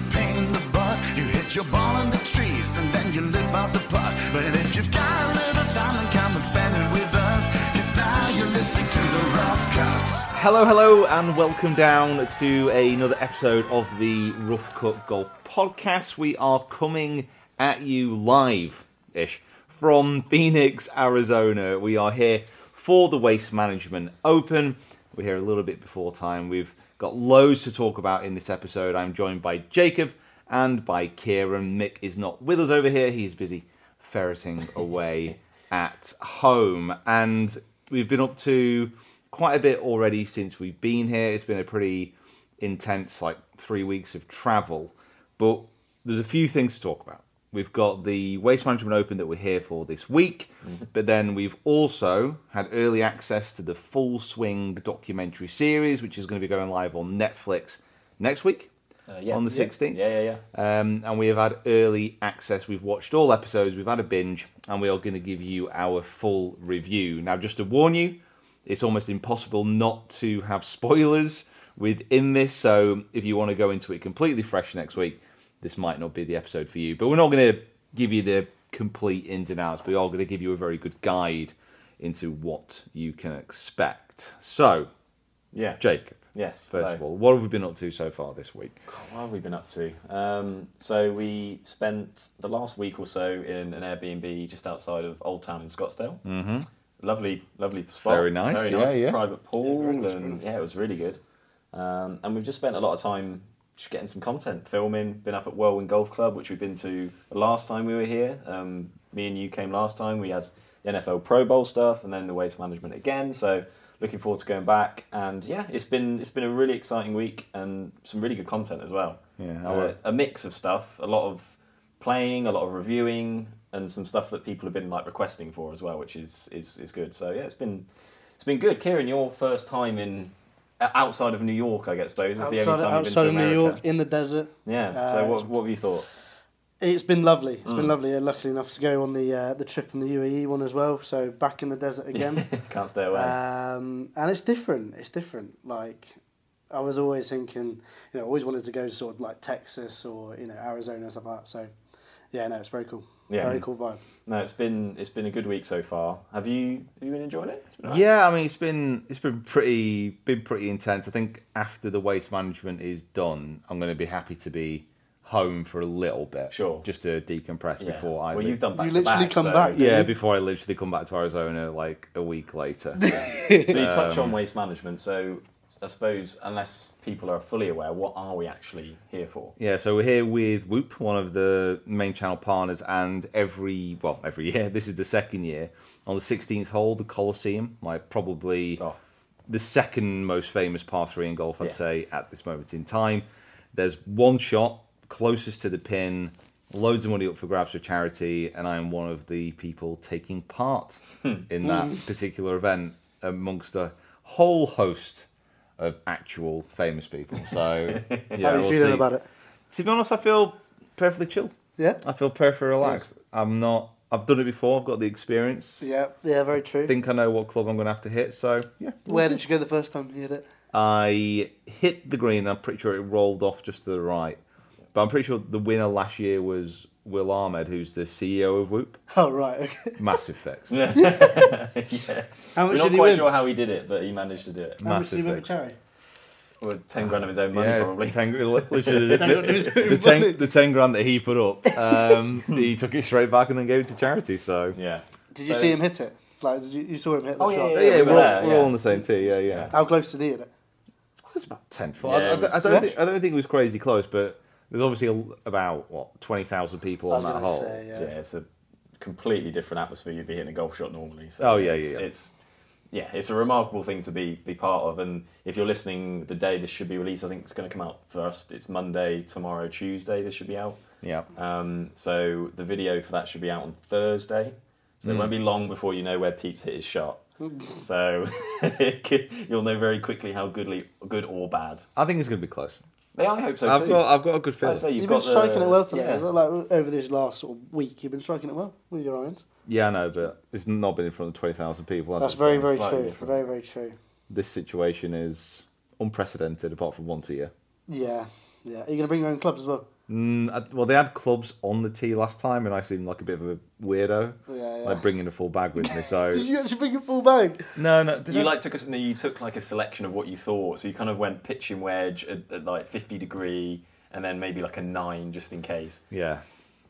A pain in the butt. You hit your ball in the trees and then you lip out the putt. But if you've got a little time, then come and spend it with us. Cause now you're listening to the rough cut. Hello, hello, and welcome down to another episode of the Rough Cut Golf Podcast. We are coming at you live ish from Phoenix, Arizona. We are here for the Waste Management Open. We're here a little bit before time. We've got loads to talk about in this episode. I'm joined by Jacob and by Kieran. Mick is not with us over here, he's busy ferreting away at home. And we've been up to quite a bit already since we've been here. It's been a pretty intense, like three weeks of travel. But there's a few things to talk about. We've got the Waste Management Open that we're here for this week, but then we've also had early access to the Full Swing documentary series, which is going to be going live on Netflix next week yeah, on the yeah. 16th. Yeah, yeah, yeah. Um, and we have had early access. We've watched all episodes. We've had a binge, and we are going to give you our full review. Now, just to warn you, it's almost impossible not to have spoilers within this. So, if you want to go into it completely fresh next week, this might not be the episode for you. But we're not going to give you the complete ins and outs. We are going to give you a very good guide into what you can expect. So, Yeah. Jacob, Yes. first hello. of all, what have we been up to so far this week? What have we been up to? Um, so we spent the last week or so in an Airbnb just outside of Old Town in Scottsdale. Mm-hmm. Lovely, lovely spot. Very nice, Very yeah, nice. yeah. Private pool, and yeah, it was really good. Um, and we've just spent a lot of time just getting some content, filming. Been up at Whirlwind Golf Club, which we've been to the last time we were here. Um, me and you came last time. We had the NFL Pro Bowl stuff, and then the waste management again. So looking forward to going back. And yeah, it's been it's been a really exciting week and some really good content as well. Yeah, Uh, a mix of stuff, a lot of playing, a lot of reviewing, and some stuff that people have been like requesting for as well, which is is, is good. So yeah, it's been it's been good. Kieran, your first time in outside of New York, I guess. Suppose is the only outside, time outside you've of been to New York in the desert. Yeah. Uh, so what what have you thought? It's been lovely. It's Mm. been lovely. Uh, luckily enough to go on the uh, the trip on the UAE one as well. So back in the desert again. Can't stay away. um, and it's different. It's different. Like I was always thinking, you know, always wanted to go to sort of like Texas or you know Arizona and stuff like that. So yeah, no, it's very cool. Yeah. Very cool vibe. no, it's been it's been a good week so far. Have you have you been enjoying it? It's been alright? Yeah, I mean it's been it's been pretty been pretty intense. I think after the waste management is done, I'm going to be happy to be home for a little bit, Sure. just to decompress Yeah. before I. Well, leave. you've done back You literally back, come so- back, yeah you? before I literally come back to Arizona like a week later. So you touch Um, on waste management. So I suppose unless people are fully aware, what are we actually here for? Yeah, so we're here with Whoop, one of the main channel partners, and every well, every year, this is the second year, on the 16th hole, the Coliseum, like probably Oh. the second most famous par three in golf, I'd Yeah. say, at this moment in time. There's one shot closest to the pin loads of money up for grabs for charity, and I am one of the people taking part hmm. in that particular event amongst a whole host of actual famous people. So, yeah, How are you feeling about it? To be honest, I feel perfectly chilled. Yeah. I feel perfectly relaxed. I'm not. I've done it before. I've got the experience. Yeah. Yeah. Very true. I think I know what club I'm going to have to hit. So yeah, Where did you go the first time you hit it? I hit the green. I'm pretty sure it rolled off just to the right. But I'm pretty sure the winner last year was Will Ahmed, who's the CEO of Whoop. Oh right. Okay. Massive fix. yeah. How We're not did he quite win? sure how he did it, but he managed to do it. How much did he Massive win for charity? Well, ten grand of his own money, yeah, probably. Ten, literally, the, grand of his the, own the, ten, money. the ten grand that he put up, um, he took it straight back and then gave it to charity. So Yeah. Did you So- see him hit it? Like, did you, you saw him hit the Oh, yeah, shot? yeah, Yeah, we we're, were all, there, we're yeah. all on the same tee. Yeah, yeah. How close did he hit it? It's about ten foot. Yeah, I, I, was- I don't think, I don't think it was crazy close, but there's obviously a, about what twenty thousand people I on that hole. say, yeah. Yeah, it's a completely different atmosphere you'd be hitting a golf shot normally. So Oh, yeah, it's, yeah, yeah. It's yeah, it's a remarkable thing to be be part of. And if you're listening, the day this should be released, I think it's going to come out first. It's Monday, tomorrow, Tuesday. This should be out. Yeah. Um, so the video for that should be out on Thursday. So it won't be long before you know where Pete's hit his shot. so could- you'll know very quickly how goodly, good or bad. I think it's going to be close. Yeah, I hope so I've too. got I've got a good Like I feeling. say, you've, You've, got been striking the- it well today. yeah. Like over this last sort of week, you've been striking it well with your irons. Yeah, I know, but it's not been in front of twenty thousand people. has That's it? very, So very slightly true. different. Very, very true. This situation is unprecedented, apart from once a year. Yeah, yeah. Are you going to bring your own clubs as well? Mm, I- well, they had clubs on the tee last time, and I seemed like a bit of a weirdo, Yeah, yeah. like bringing a full bag with me. So Did you actually bring a full bag? no, no, did You I- like took a, no, you took like a selection of what you thought. So you kind of went pitching wedge at, at like fifty degree, and then maybe like a nine just in case. yeah.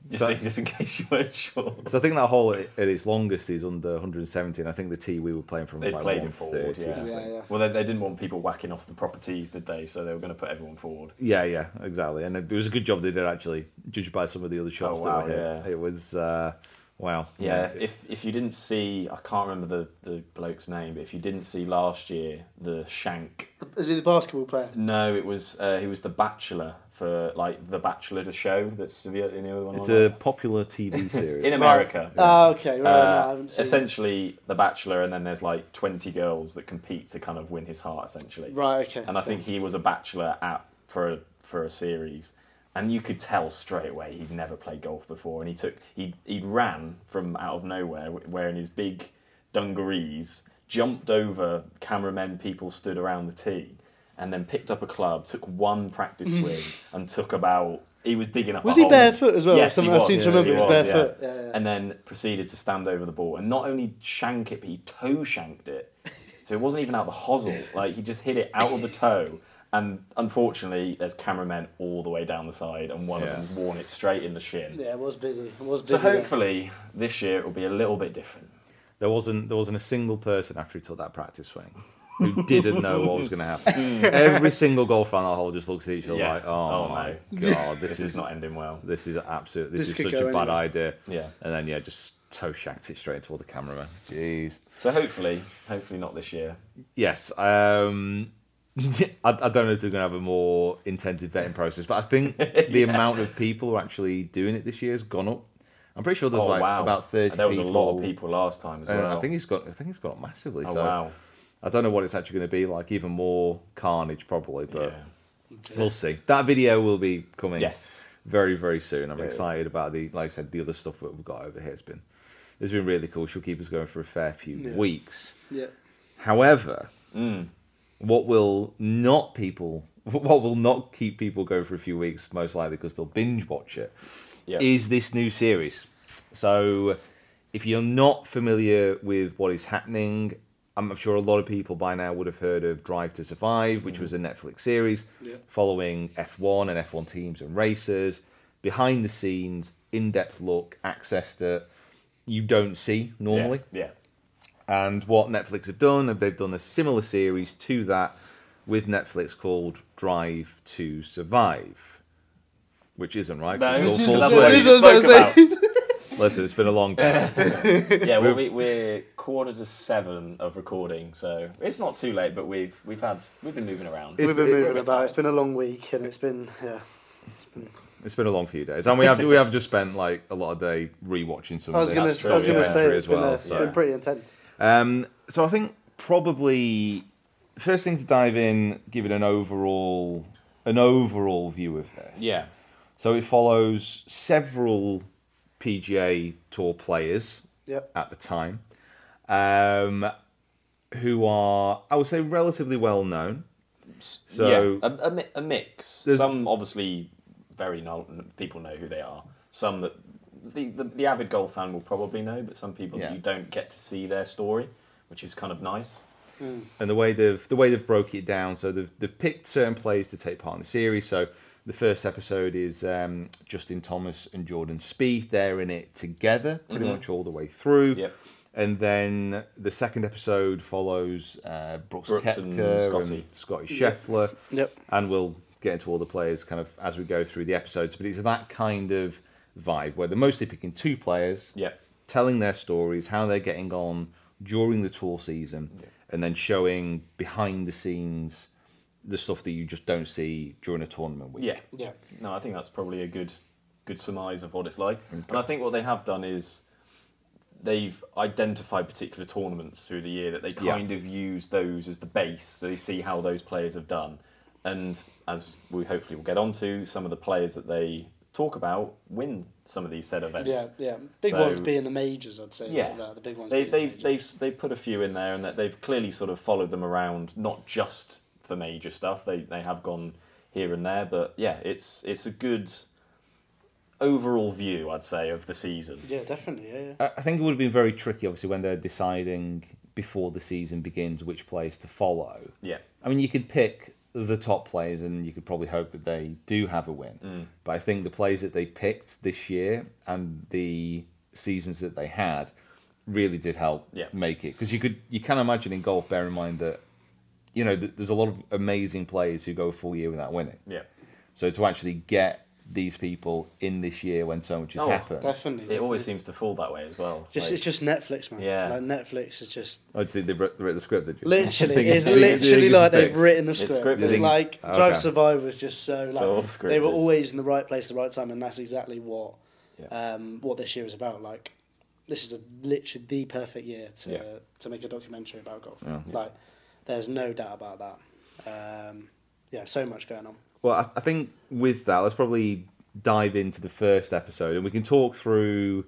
Just, So- so, just in case you weren't sure. So I think that hole at at its longest is under 170, and I think the tee we were playing from They was like played it forward, yeah. Yeah, yeah. Well, they, they didn't want people whacking off the properties, did they? So they were going to put everyone forward. Yeah, yeah, exactly. And it was a good job they did actually, judged by some of the other shots Oh, that wow, were hit. yeah. It was uh, wow. Yeah, if if you didn't see, I can't remember the, the bloke's name, but if you didn't see last year, the Shank. Is he the basketball player? No, it was uh, he was the Bachelor for like the Bachelor the show. That's the you know the one It's on a that? popular TV series. in America. Oh, okay. Right, no, I Uh, haven't seen. it. essentially, The Bachelor, and then there's like 20 girls that compete to kind of win his heart, essentially. Right. Okay. And I think he was a Bachelor at for a, for a series, and you could tell straight away he'd never played golf before, and he took he he ran from out of nowhere wearing his big dungarees, jumped over cameramen, people stood around the tee, and then picked up a club, took one practice mm. swing, and took about. He was digging up. Was a he hole. barefoot as well? Yes, Something he I was. seem to remember, he was barefoot. yeah. Yeah, yeah. And then proceeded to stand over the ball and not only shank it, but he toe shanked it. So it wasn't even out the hosel. Like he just hit it out of the toe. And unfortunately, there's cameramen all the way down the side, and one Yeah. of them's worn it straight in the shin. Yeah, it was busy. It was So busy. there. hopefully, this year it will be a little bit different. There wasn't there wasn't a single person after he took that practice swing who didn't know what was going to happen. Every single golfer on that hole just looks at each other Yeah. like, "Oh, Oh, my no. god, this, This, is, not ending well. this is absolute. This, This is such a bad anywhere. idea." Yeah. And then yeah, just toe shanked it straight toward the cameraman. Jeez. So hopefully, hopefully not this year. Yes. Um, I, I don't know if they're going to have a more intensive vetting process, but I think the amount of people who are actually doing it this year has gone up. I'm pretty sure there's oh like wow! about thirty. There was people, a lot of people last time as and well. I think it's got. I think it's got massively. oh so wow! I don't know what it's actually going to be like. Even more carnage, probably, but Yeah. we'll see. That video will be coming. Yes. Very very soon. I'm Yeah. excited about the like I said the other stuff that we've got over here. It's been it's been really cool. She'll keep us going for a fair few Yeah. weeks. Yeah. However, Mm. what will not people what will not keep people going for a few weeks most likely because they'll binge watch it is Yeah. this new series so if you're not familiar with what is happening i'm sure a lot of people by now would have heard of drive to survive which was a netflix series Yeah. following f1 and f1 teams and racers behind the scenes in-depth look access that you don't see normally Yeah. yeah. and what Netflix have done, and they've done a similar series to that with Netflix called Drive to Survive, which isn't right. No, it's which called isn't- Full Listen, it's been a long day. yeah, well, we, we're quarter to seven of recording, so it's not too late. But we've we've had we've been moving around. We've been it- moving about. It's been a long week, and it's been yeah, it's been It's been a long few days, and we have we have just spent like a lot of day rewatching some. I was of gonna, this I was gonna say it's as been, well. a, it's so. been pretty intense. Um, so I think probably first thing to dive in, give it an overall an overall view of this. Yeah. So it follows several PGA Tour players Yep. at the time, um, who are I would say relatively well known. So yeah, a, a, mi- a mix. Some obviously very know, people know who they are. Some that the, the, the avid golf fan will probably know, but some people Yeah. you don't get to see their story, which is kind of nice. and the way they've the way they've broke it down. So they've they've picked certain players to take part in the series. So the first episode is um, Justin Thomas and Jordan Spieth. They're in it together, pretty much all the way through. Yep. And then the second episode follows uh, Brooks, Brooks and Koepka Scotty. Scotty Scheffler. Yep. And we'll get into all the players kind of as we go through the episodes. But it's that kind of vibe where they're mostly picking two players Yeah. telling their stories, how they're getting on during the tour season, and then showing behind the scenes the stuff that you just don't see during a tournament week. Yeah. Yeah. No, I think that's probably a good good surmise of what it's like. And I think what they have done is they've identified particular tournaments through the year that they Yeah. kind of use those as the base. They see how those players have done. And as we hopefully will get onto, some of the players that they talk about win some of these set events. Yeah, yeah. Big So- ones being the majors, I'd say. Yeah, like the big ones. They, being the they've majors. they've they put a few in there, and that they've clearly sort of followed them around, not just for major stuff. They they have gone here and there, but yeah, it's it's a good overall view, I'd say, of the season. Yeah, definitely. Yeah, yeah. I I think it would have been very tricky, obviously, when they're deciding before the season begins which players to follow. Yeah, I mean, you could pick the top players and you could probably hope that they do have a win. Mm. But I think the players that they picked this year and the seasons that they had really did help Yeah. make it. Because you could, you can imagine in golf, bear in mind that, you know, th- there's a lot of amazing players who go a full year without winning. yeah. So to actually get these people in this year when so much has Oh, happened. Definitely. It always seems to fall that way as well. Just Like, it's just Netflix, man. Yeah. Like Netflix is just I just think they wrote, they wrote the script, did you? literally. I It's I think- I think literally like fixed. they've written the It's script. scripted. You think- Like Okay. Drive to Survive was just so like So they were scripted. always in the right place at the right time, and that's exactly what Yeah. um, what this year is about. Like this is a literally the perfect year to Yeah. to make a documentary about golf. Yeah. Like there's no doubt about that. Um, yeah, so much going on. Well, I, I think with that, let's probably dive into the first episode, and we can talk through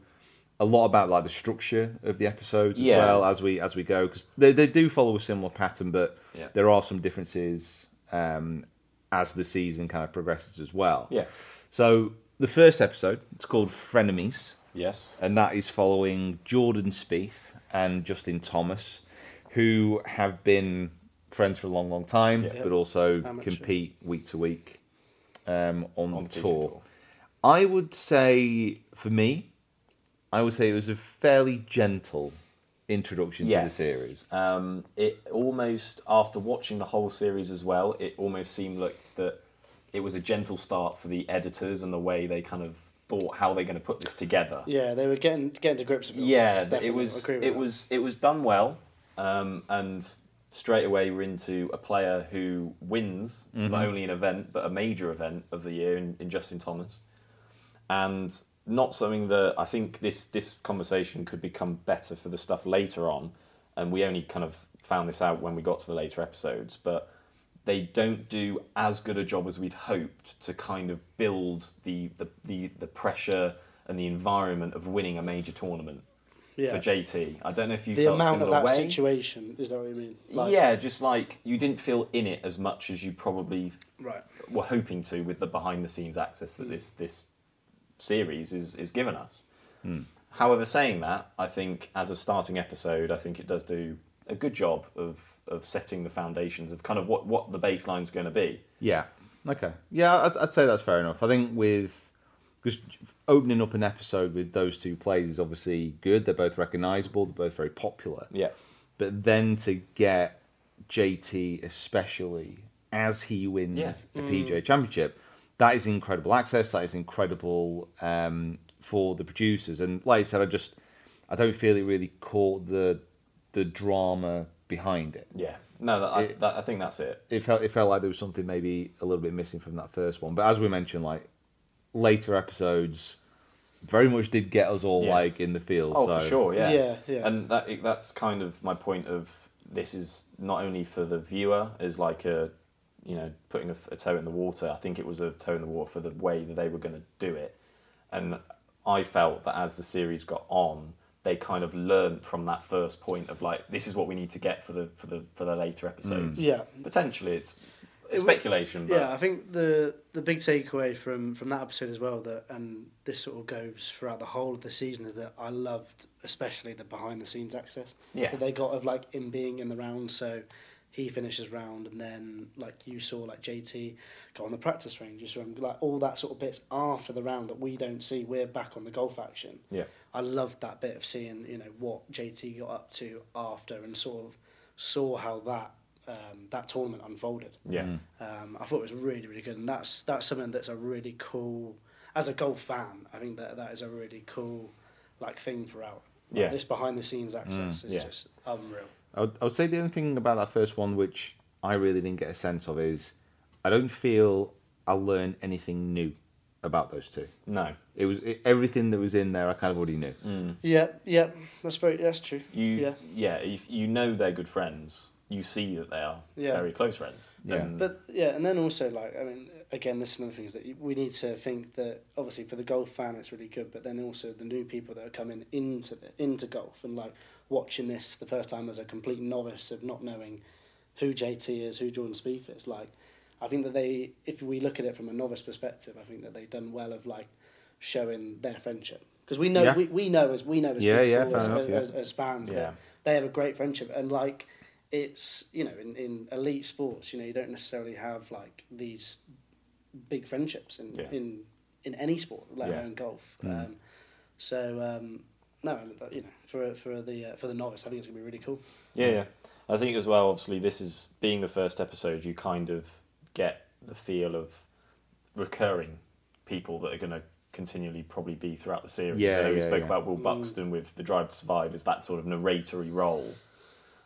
a lot about like the structure of the episodes as Yeah. well as we as we go because they they do follow a similar pattern, but Yeah. there are some differences um, as the season kind of progresses as well. Yeah. So the first episode, it's called Frenemies, Yes. and that is following Jordan Spieth and Justin Thomas, who have been friends for a long, long time, Yeah. but also Amateur. compete week to week um, on, On the the tour. Tour. I would say, for me, I would say it was a fairly gentle introduction Yes. to the series. Um, it almost, after watching the whole series as well, it almost seemed like that it was a gentle start for the editors and the way they kind of thought how they're going to put this together. Yeah, they were getting getting to grips with it. Yeah, it was it that. was it was done well, um, and straight away we're into a player who wins Mm-hmm. not only an event but a major event of the year in, in Justin Thomas, and not something that I think this this conversation could become better for the stuff later on, and we only kind of found this out when we got to the later episodes, but. They don't do as good a job as we'd hoped to kind of build the, the, the, the pressure and the environment of winning a major tournament yeah. for JT. I don't know if you the felt amount of that way. situation is that what you mean? Like, yeah, just like you didn't feel in it as much as you probably Right. were hoping to with the behind the scenes access that hmm. this this series is is given us. Hmm. However, saying that, I think as a starting episode, I think it does do a good job of of setting the foundations of kind of what what the baseline's going to be. Yeah. Okay. Yeah, I'd, I'd say that's fair enough. I think with because opening up an episode with those two plays is obviously good. They're both recognisable. They're both very popular. Yeah. But then to get JT, especially as he wins Yeah. a PGA Championship, that is incredible access. That is incredible um, for the producers. And like I said, I just I don't feel it really caught the the drama behind it. Yeah. No, that, I, that, I think that's it. It felt it felt like there was something maybe a little bit missing from that first one. But as we mentioned, like later episodes very much did get us all Yeah. like in the field. Oh, so. for sure, yeah. Yeah, yeah. And that that's kind of my point of this is not only for the viewer as like a, you know, putting a, a toe in the water. I think it was a toe in the water for the way that they were going to do it, and I felt that as the series got on, they kind of learned from that first point of like this is what we need to get for the for the for the later episodes. Mm. Yeah. Potentially, it's It w- speculation, but Yeah, I think the the big takeaway from from that episode as well that and this sort of goes throughout the whole of the season is that I loved especially the behind the scenes access Yeah. that they got of like him being in the round so he finishes round and then like you saw like JT go on the practice range saw like all that sort of bits after the round that we don't see we're back on the golf action Yeah. I loved that bit of seeing you know what JT got up to after and sort of saw how that um, that tournament unfolded yeah. um, I thought it was really, really good, and that's that's something that's a really cool. As a golf fan, I think that that is a really cool, like thing throughout. Like, Yeah. this behind the scenes access is yeah. just unreal. I would, I would say the only thing about that first one which I really didn't get a sense of is I don't feel I learned anything new about those two. No, It was it, everything that was in there. I kind of already knew. Yeah, yeah, that's very that's true. you yeah, yeah, if you know they're good friends. You see that they are Yeah. very close friends. Yeah. then- but yeah, and then also like I mean, again, this is another thing is that we need to think that obviously for the golf fan it's really good, but then also the new people that are coming into the into golf and like watching this the first time as a complete novice of not knowing who JT is, who Jordan Spieth is, like I think that they, if we look at it from a novice perspective, I think that they've done well of like showing their friendship because we know Yeah. we, we know as we know as Yeah, people, yeah, fair as, enough, yeah. as, as fans Yeah. that they have a great friendship and like it's you know in, in elite sports you know you don't necessarily have like these big friendships in Yeah. in, in any sport let Yeah. alone golf um, so um, no you know for for the uh, for the novice I think it's gonna be really cool Yeah, yeah. I think as well, obviously, this is being the first episode, you kind of get the feel of recurring people that are going to continually probably be throughout the series. Yeah, I know we spoke yeah. about Will Buxton with The Drive to Survive as that sort of narratory role.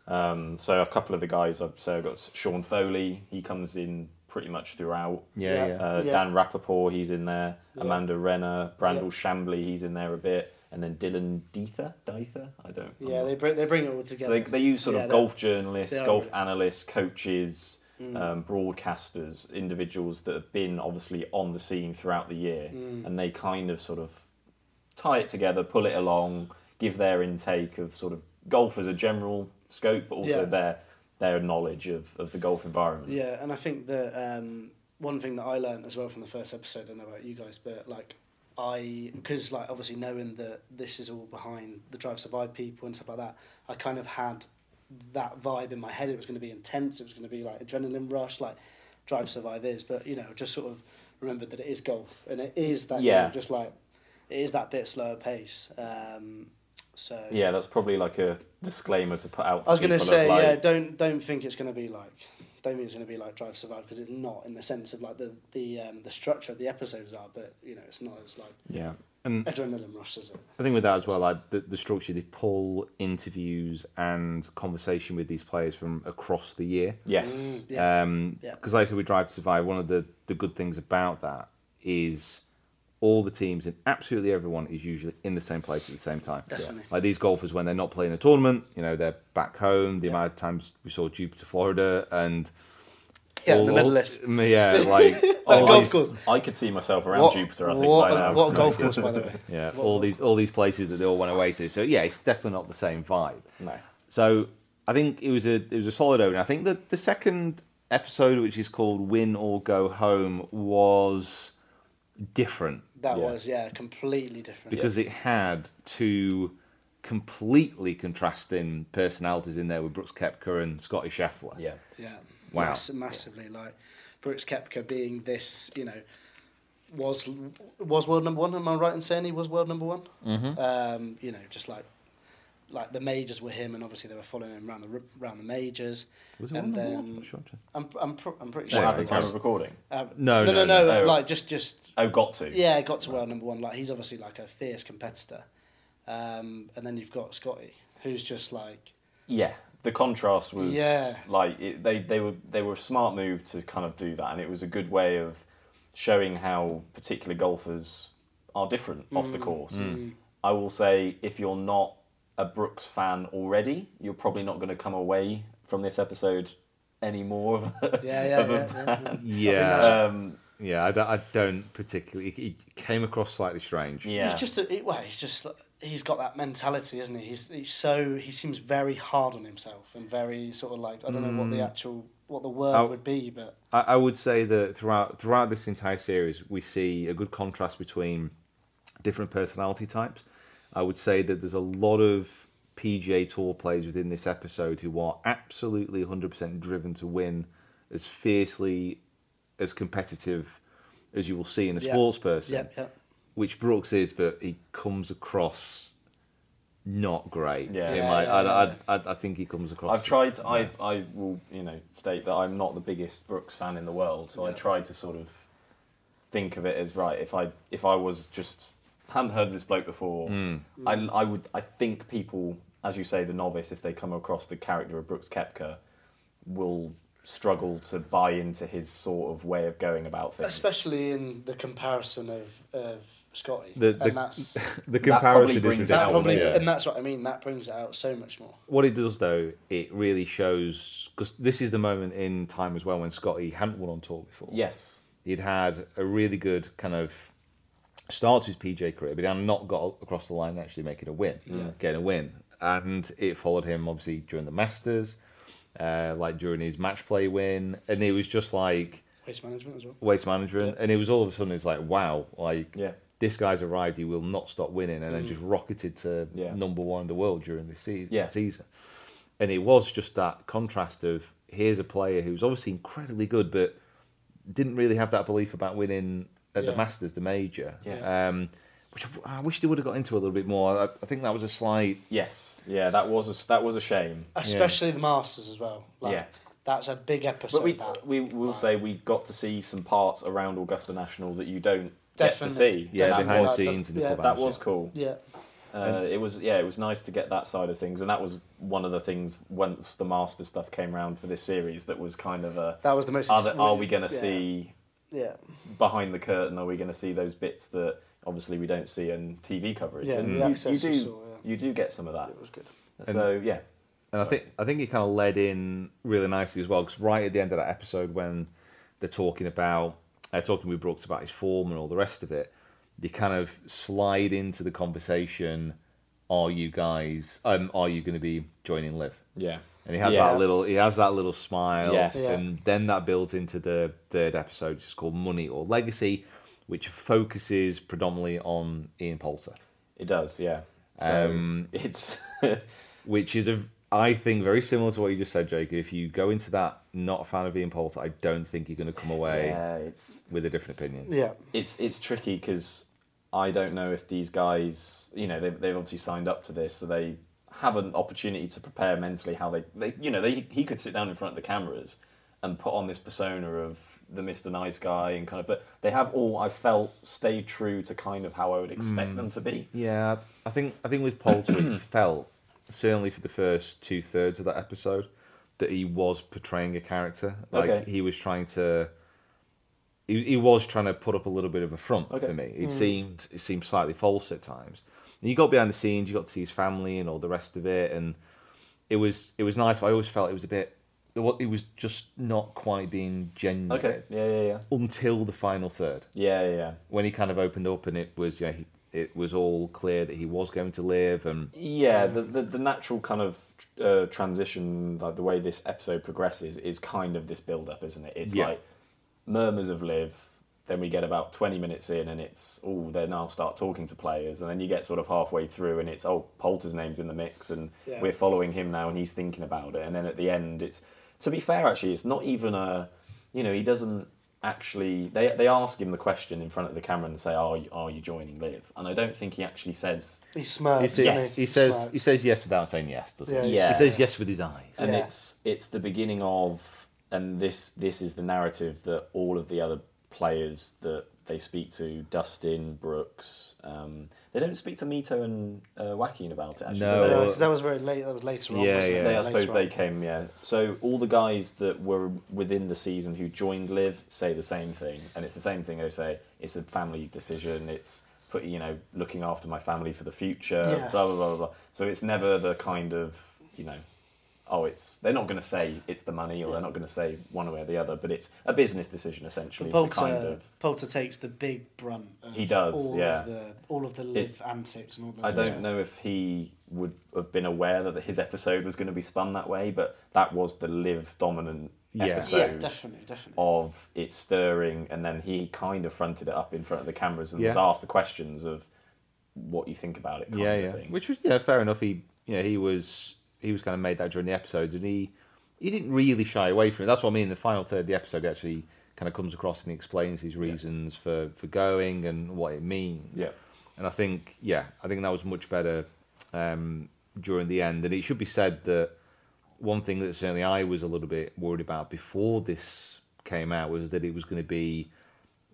Um, so a couple of the guys, I've so I've got Sean Foley, he comes in pretty much throughout. Yeah, Yeah. yeah. Uh, Yeah. Dan Rapaport, he's in there. Yeah. Amanda Renner, Brandel Yeah. Chamblee, he's in there a bit. And then Dylan Diether, Diether, I don't. Yeah not- they bring they bring it all so together they, they use sort Yeah, of golf journalists, golf analysts, coaches, um, broadcasters, individuals that have been obviously on the scene throughout the year, and they kind of sort of tie it together, pull it along, give their intake of sort of golf as a general scope, but also Yeah. their their knowledge of, of the golf environment. Yeah, and I think that um, one thing that I learned as well from the first episode, I don't know about you guys, but like I, because like obviously knowing that this is all behind the Drive Survive people and stuff like that, I kind of had that vibe in my head. It was going to be intense. It was going to be like adrenaline rush, like Drive Survive is. But you know, just sort of remembered that it is golf and it is that you know, Yeah. just like it is that bit slower pace. Um, so Yeah, that's probably like a disclaimer to put out. To I was going to say, like, yeah, don't don't think it's going to be like, don't think it's going to be like Drive Survive because it's not in the sense of like the the um, the structure of the episodes are, but you know, it's not as like Yeah. And adrenaline rush as it. I think with that as well, like the, the structure, they pull interviews and conversation with these players from across the year. Yes. Yeah. Um, Yeah. Because, like I said, we Drive to Survive, one of the, the good things about that is all the teams and absolutely everyone is usually in the same place at the same time. Definitely. Like these golfers, when they're not playing a tournament, you know, they're back home. The amount of times we saw Jupiter, Florida, and Yeah, all- the Middle East. Yeah, like all golf these- course. I could see myself around What, Jupiter. I think what, by now. what golf course, by the way? Yeah, all these all these places that they all went away to. So yeah, it's definitely not the same vibe. No. So I think it was a it was a solid opening. I think that the second episode, which is called "Win or Go Home," was different That Yeah. was yeah, completely different. because it had two completely contrasting personalities in there with Brooks Koepka and Scotty Scheffler. Yeah. Yeah. Wow. Mass- massively. Like Brooks Koepka being this, you know, was was world number one. Am I right in saying he was world number one? Mm-hmm. Um, you know, just like like the majors were him, and obviously they were following him around the around the majors. Was it and number then one? I'm sure. I'm I'm, pr- I'm pretty sure. at the time of recording? Um, No, no, no, no, no. Like just just Oh, got to. yeah, got to world number one. Like he's obviously like a fierce competitor. Um, and then you've got Scotty, who's just like Yeah, the contrast was Yeah. like it, they they were they were a smart move to kind of do that, and it was a good way of showing how particular golfers are different off Mm. the course. I will say, if you're not a Brooks fan already, you're probably not going to come away from this episode any more of a, Yeah, yeah, of a yeah, yeah, yeah. Yeah, Um, yeah. I don't, I don't particularly. He came across slightly strange. yeah. He's just a, he- well, he's just he's got that mentality, isn't he? He's he's so he seems very hard on himself and very sort of like I don't know what the actual what the word Oh. would be, but I, I would say that throughout throughout this entire series, we see a good contrast between different personality types. I would say that there's a lot of PGA Tour players within this episode who are absolutely 100% driven to win, as fiercely, as competitive as you will see in a Yeah. sports person. yeah, yeah. Which Brooks is, but he comes across not great. Yeah. Yeah, my- yeah, I, yeah. I, I, I think he comes across. I've tried. To, I I will you know state that I'm not the biggest Brooks fan in the world, so I tried to sort of think of it as right. If I if I was just hadn't heard of this bloke before, hmm. I I would I think people, as you say, the novice, if they come across the character of Brooks Koepka, will struggle to buy into his sort of way of going about things. Especially in the comparison of of Scotty, the, the, and that's the probably comparison is brings it that out, probably, yeah. and that's what I mean. That brings it out so much more. What it does though, it really shows because this is the moment in time as well when Scotty hadn't won on tour before. yes. he'd had a really good kind of start to his PJ career, but he had not got across the line actually making a win, getting a win, and it followed him obviously during the Masters, uh, like during his match play win, and it was just like Waste management as well. waste management, and it was all of a sudden it's like wow, like Yeah. this guy's arrived, he will not stop winning, and then just rocketed to Yeah. number one in the world during this season. Yeah. season. And it was just that contrast of here's a player who's obviously incredibly good, but didn't really have that belief about winning at the Yeah. Masters, the major. Yeah. Um, which I wish they would have got into a little bit more. I, I think that was a slight. Yes. Yeah. That was a that was a shame. Especially the Masters as well. Like, Yeah. That's a big episode. But we that. we will say we got to see some parts around Augusta National that you don't get to Definitely. see. Yeah, that behind the was, scenes in yeah, that was yeah. cool. yeah. Uh, it was yeah, it was nice to get that side of things, and that was one of the things once the master stuff came around for this series that was kind of a. That was the most Are, the, are we going to yeah. see Yeah. behind the curtain? Are we going to see those bits that obviously we don't see in TV coverage? Yeah, And the you, access you do saw, yeah. you do get some of that. It was good. So yeah, And I think I think it kind of led in really nicely as well because right at the end of that episode when they're talking about uh, talking with Brooks about his form and all the rest of it, they kind of slide into the conversation. Are you guys? Um, are you going to be joining LIV? yeah, And he has Yes. that little he has that little smile. Yes. Yeah. And then that builds into the third episode, which is called Money or Legacy, which focuses predominantly on Ian Poulter. It does, yeah. So Um, it's which is a I think very similar to what you just said, Jake. If you go into that not a fan of Ian Poulter, I don't think you're going to come away yeah, it's with a different opinion. Yeah. it's it's tricky because I don't know if these guys, you know, they've, they've obviously signed up to this, so they have an opportunity to prepare mentally how they, they you know, they he could sit down in front of the cameras and put on this persona of the Mr. Nice Guy and kind of, but they have all I felt stayed true to kind of how I would expect mm. them to be. Yeah, I think I think with Poulter, it felt certainly for the first two thirds of that episode that he was portraying a character. Like Okay. he was trying to. He, he was trying to put up a little bit of a front Okay. for me. It mm. seemed it seemed slightly false at times. And you got behind the scenes, you got to see his family and all the rest of it, and it was it was nice. But I always felt it was a bit. It was just not quite being genuine Okay, yeah, yeah, yeah, until the final third yeah, yeah, yeah. when he kind of opened up and it was yeah he, it was all clear that he was going to LIV and Yeah, the, the the natural kind of uh, transition, like the way this episode progresses, is kind of this build up, isn't it? It's Yeah. like murmurs of LIV, then we get about twenty minutes in, and it's oh, they now start talking to players, and then you get sort of halfway through, and it's oh, Poulter's name's in the mix, and Yeah. we're following him now, and he's thinking about it, and then at the end, it's to be fair, actually, it's not even a, you know, he doesn't actually they they ask him the question in front of the camera and say are you, are you joining LIV and i don't think he actually says He he, smirks. says, doesn't he says Smirks. he says yes without saying yes doesn't Yeah, he? Yeah. he says yes with his eyes and Yeah. it's it's the beginning of and this this is the narrative that all of the other players that they speak to Dustin Brooks. Um, they don't speak to Mito and uh, Joaquin about it. Actually, No, do they? well- because that was very late. That was later on. Yeah, wasn't yeah. They, I Later suppose they on. came, yeah. So all the guys that were within the season who joined LIV say the same thing, and it's the same thing. They say it's a family decision. It's put, you know, looking after my family for the future. Yeah. Blah blah blah blah. blah. So it's never the kind of, you know, oh, it's they're not going to say it's the money, or they're not going to say one way or the other, but it's a business decision essentially. But Poulter, kind of. Poulter takes the big brunt. Of He does, all yeah. Of the, all of the LIV It's- antics and all the. I don't know if he would have been aware that his episode was going to be spun that way, but that was the LIV dominant Yeah. episode. Yeah, definitely, definitely. of it stirring, and then he kind of fronted it up in front of the cameras and was asked the questions of what you think about it. Kind yeah, of yeah. Thing. Which was yeah, fair enough. He yeah, he was he was kind of made that during the episode, and he he didn't really shy away from it. That's what I mean. The final third of the episode actually kind of comes across and he explains his reasons for for going and what it means. Yeah. And I think yeah, I think that was much better um, during the end. And it should be said that one thing that certainly I was a little bit worried about before this came out was that it was going to be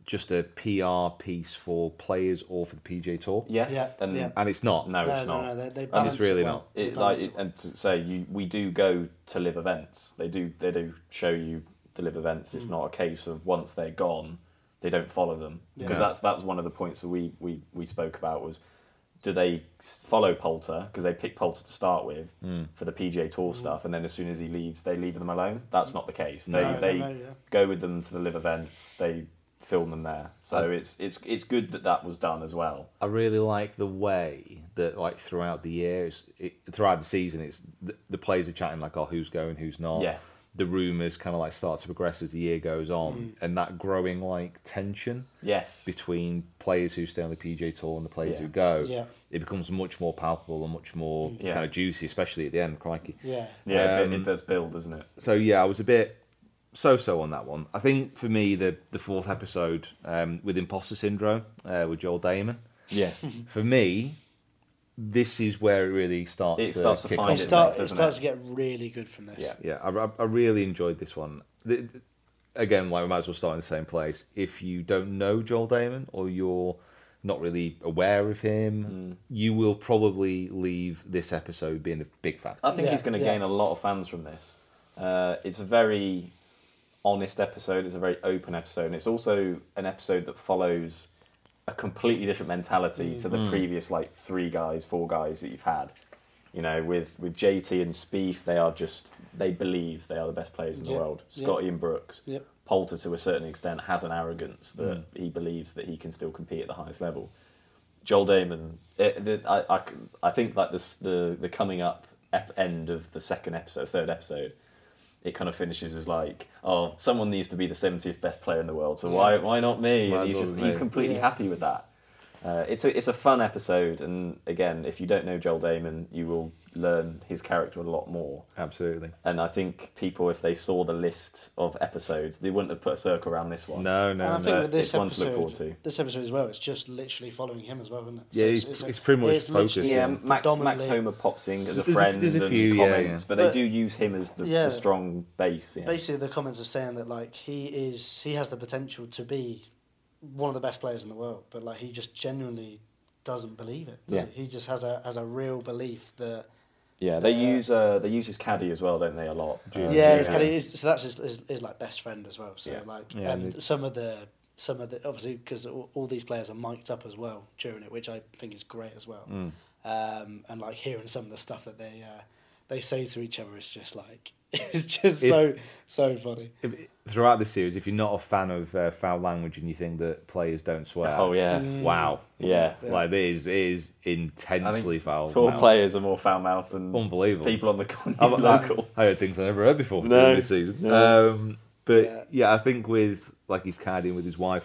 just a PR piece for players or for the PJ Tour. yeah, Yeah, and yeah. And it's not. no, No, it's no, not. no, they- they And it's really well. not. They It, like, it, it and to say you, we do go to LIV events. They do, they do show you the LIV events. Mm. It's not a case of once they're gone, they don't follow them because Yeah. that's that was one of the points that we we, we spoke about was do they follow Poulter because they pick Poulter to start with Hmm. for the PGA Tour stuff, and then as soon as he leaves, they leave them alone. That's not the case. They No, no, they no, yeah. go with them to the LIV events. They film them there. So it's it's it's good that that was done as well. I really like the way that, like, throughout the years, it, throughout the season, it's the, the players are chatting like, "Oh, who's going, who's not." Yeah. The rumors kind of like start to progress as the year goes on, Mm. and that growing like tension Yes. between players who stay on the PJ Tour and the players Yeah. who go, Yeah. it becomes much more palpable and much more Yeah. kind of juicy, especially at the end. Crikey. Yeah. Yeah, it- Um, it does build, doesn't it? so yeah, I was a bit so-so on that one. I think for me, the the fourth episode um, with imposter syndrome uh, with Joel Dahmen. Yeah. For me, this is where it really starts. It to starts to kick find on. It, start, it starts it? to get really good from this. Yeah. Yeah, I, I, I really enjoyed this one. The, the- again, like we might as well start in the same place. If you don't know Joel Dahmen or you're not really aware of him, you will probably leave this episode being a big fan. I think Yeah, he's going to yeah. gain a lot of fans from this. Uh, it's a very honest episode. It's a very open episode, and it's also an episode that follows a completely different mentality to the mm. previous like three guys, four guys that you've had. You know, with with JT and Spieth, they are just they believe they are the best players in the Yep, world. yep. Scotty and Brooks. Yep. Poulter, to a certain extent, has an arrogance that mm. he believes that he can still compete at the highest level. Joel Dahmen, it, the, I, I, I think like this, the the coming up ep- end of the second episode, third episode, it kind of finishes as like, oh, someone needs to be the seventieth best player in the world, so why why not me? Might And he's just be he's completely Yeah. happy with that. Uh, it's a it's a fun episode, and again, if you don't know Joel Dahmen, you will learn his character a lot more. Absolutely. And I think people, if they saw the list of episodes, they wouldn't have put a circle around this one. No, And no, I no. think no, with this it's one to look episode, forward to. this episode as well, it's just literally following him as well, isn't it? Yeah, he's- it's pretty much it's focused Yeah, Yeah, Max Max Homa pops in as a There's a- friend there's a and few, yeah, comments, yeah. but they do use him as the, Yeah. the strong base. Yeah. Basically, the comments are saying that like he is, he has the potential to be one of the best players in the world, but like he just genuinely doesn't believe it. Does Yeah. he? he just has a has a real belief that Yeah, they Uh, use uh, they use his caddy as well, don't they? A lot. Uh, yeah, it's kind of is, so that's his, his, his like best friend as well. So Yeah. like, Yeah, and and some of the some of the obviously because all, all these players are mic'd up as well during it, which I think is great as well. Mm. Um, and like hearing some of the stuff that they uh, they say to each other is just like it's just If- so so funny. If, throughout the series, if you're not a fan of uh, foul language and you think that players don't swear, Oh yeah, wow, yeah. like it is, it is intensely foul. tour mouthed. players are more foul mouthed than Unbelievable. people on the con- I've- I, local. I heard things I never heard before No, during this season. no. Um, but Yeah. yeah. I think with like his caddying with his wife,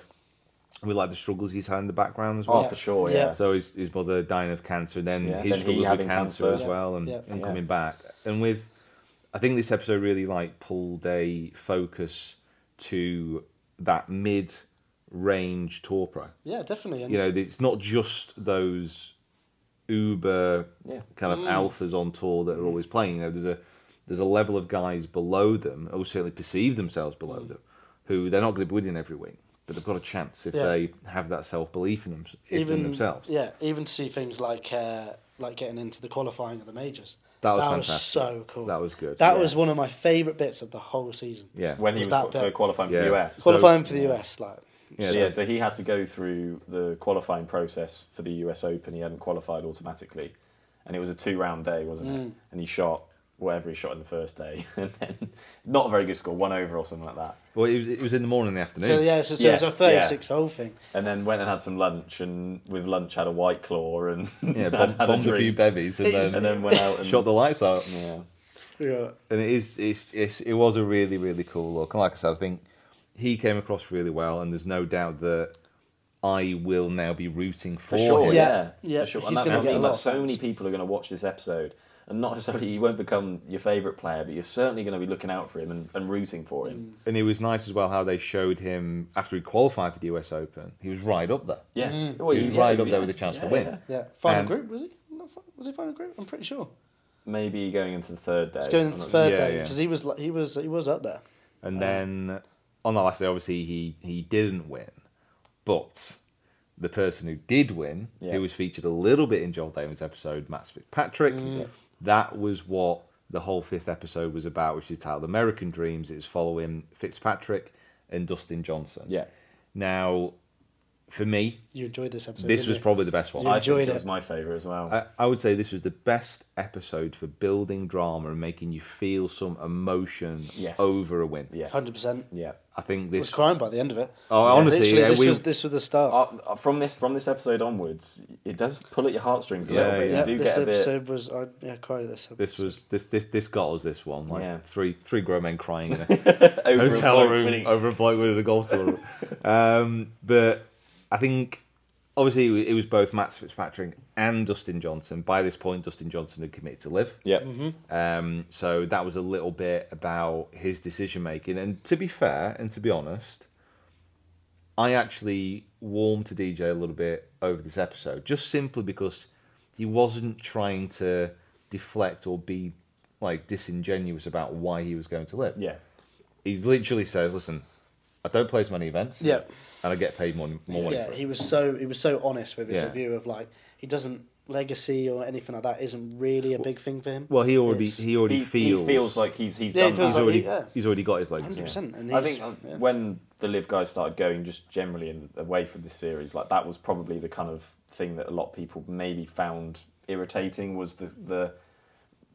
with like the struggles he's had in the background as well. Oh, Yeah. for sure. Yeah. Yeah. So his his mother dying of cancer, and then Yeah, his then he struggles with cancer, cancer. as Yeah, well, and, yeah. and Yeah. coming back. And with, I think this episode really like pulled a focus to that mid range tour pro. Yeah, definitely. And You know, it's not just those uber Yeah. kind of mm. alphas on tour that are mm. always playing. You know, there's a there's a level of guys below them, or certainly perceive themselves below mm. them, who they're not going to be winning every week. but they've got a chance if Yeah. they have that self belief in, them, in themselves. Yeah, even to see things like uh, like getting into the qualifying of the majors. That was fantastic. so cool. That was good. That Yeah. was one of my favourite bits of the whole season. Yeah. when he Was was, that qu- for bit- for the US. Qualifying for the US, like Yeah, So, so- yeah, so he had to go through the qualifying process for the US Open. He hadn't qualified automatically, and it was a two-round day, wasn't Mm. it? And he shot whatever he shot in the first day, and then not a very good score, one over or something like that. Well, it was, it was in the morning and the afternoon. so. Yeah, so, so it was a thirty-six hole thing. And then went and had some lunch, and with lunch had a white claw and Yeah, had, bomb, had a bombed a, few bevies and then, and then went out and shot the lights out. Yeah, Yeah, And it is, it's, it's, it was a really, really cool look. And like I said, I think he came across really well, and there's no doubt that I will now be rooting for, for sure. him. Yeah, Yeah, yeah, For sure. he's And that's gonna I get a mean. lot Like, of so many people are going to watch this episode, and not necessarily he won't become your favourite player, but you're certainly going to be looking out for him and, and rooting for him. And it was nice as well how they showed him after he qualified for the US Open. He was right up there. Yeah, Mm. Well, He was yeah, right up there with a chance to win. yeah. yeah. Final And- group was he? Not fi- Was he final group? I'm pretty sure. Maybe going into the third day. He's going into the third Yeah, day yeah. because he was he was he was up there. And then on the last day, obviously he he didn't win, but the person who did win, Yeah. who was featured a little bit in Joel Dahmen's episode, Matt Fitzpatrick, that was what the whole fifth episode was about, which is titled American Dreams. It's following Fitzpatrick and Dustin Johnson. Yeah. Now, for me, You enjoyed this episode. this was you? probably the best one. You I enjoyed think it. it was my favourite as well. I, I would say this was the best episode for building drama and making you feel some emotion Yes. over a win. yeah, hundred percent. yeah. I think I was crying by the end of it. Oh, honestly, Literally, yeah, this we- was this was the start. Uh, from this from this episode onwards, it does pull at your heartstrings a Yeah, little bit. yeah. yeah, You do this get a bit. episode was I yeah cried at this. This was this this this got us this one like Yeah. three three grown men crying in a over a hotel bloke room winning. over a bloke winning a golf tournament. um, but I think obviously it was- both Matt Fitzpatrick and Dustin Johnson. By this point, Dustin Johnson had committed to LIV. Yeah, Um, so that was a little bit about his decision making. And to be fair and to be honest, I actually warmed to DJ a little bit over this episode, just simply because he wasn't trying to deflect or be like disingenuous about why he was going to LIV. yeah. He literally says, "Listen, I don't play as many events, Yeah. and I get paid more, more money yeah, for it." he was so he was so honest with his Yeah. review of like he doesn't legacy or anything like that isn't really a big thing for him. Well, he already It's- he already He, feels he feels like he's he's Yeah, he done feels he's that. like already he- yeah. he's already got his legs. hundred percent. And I he's, think uh, yeah. when the LIV guys started going just generally in, away from this series, like that was probably the kind of thing that a lot of people maybe found irritating was the the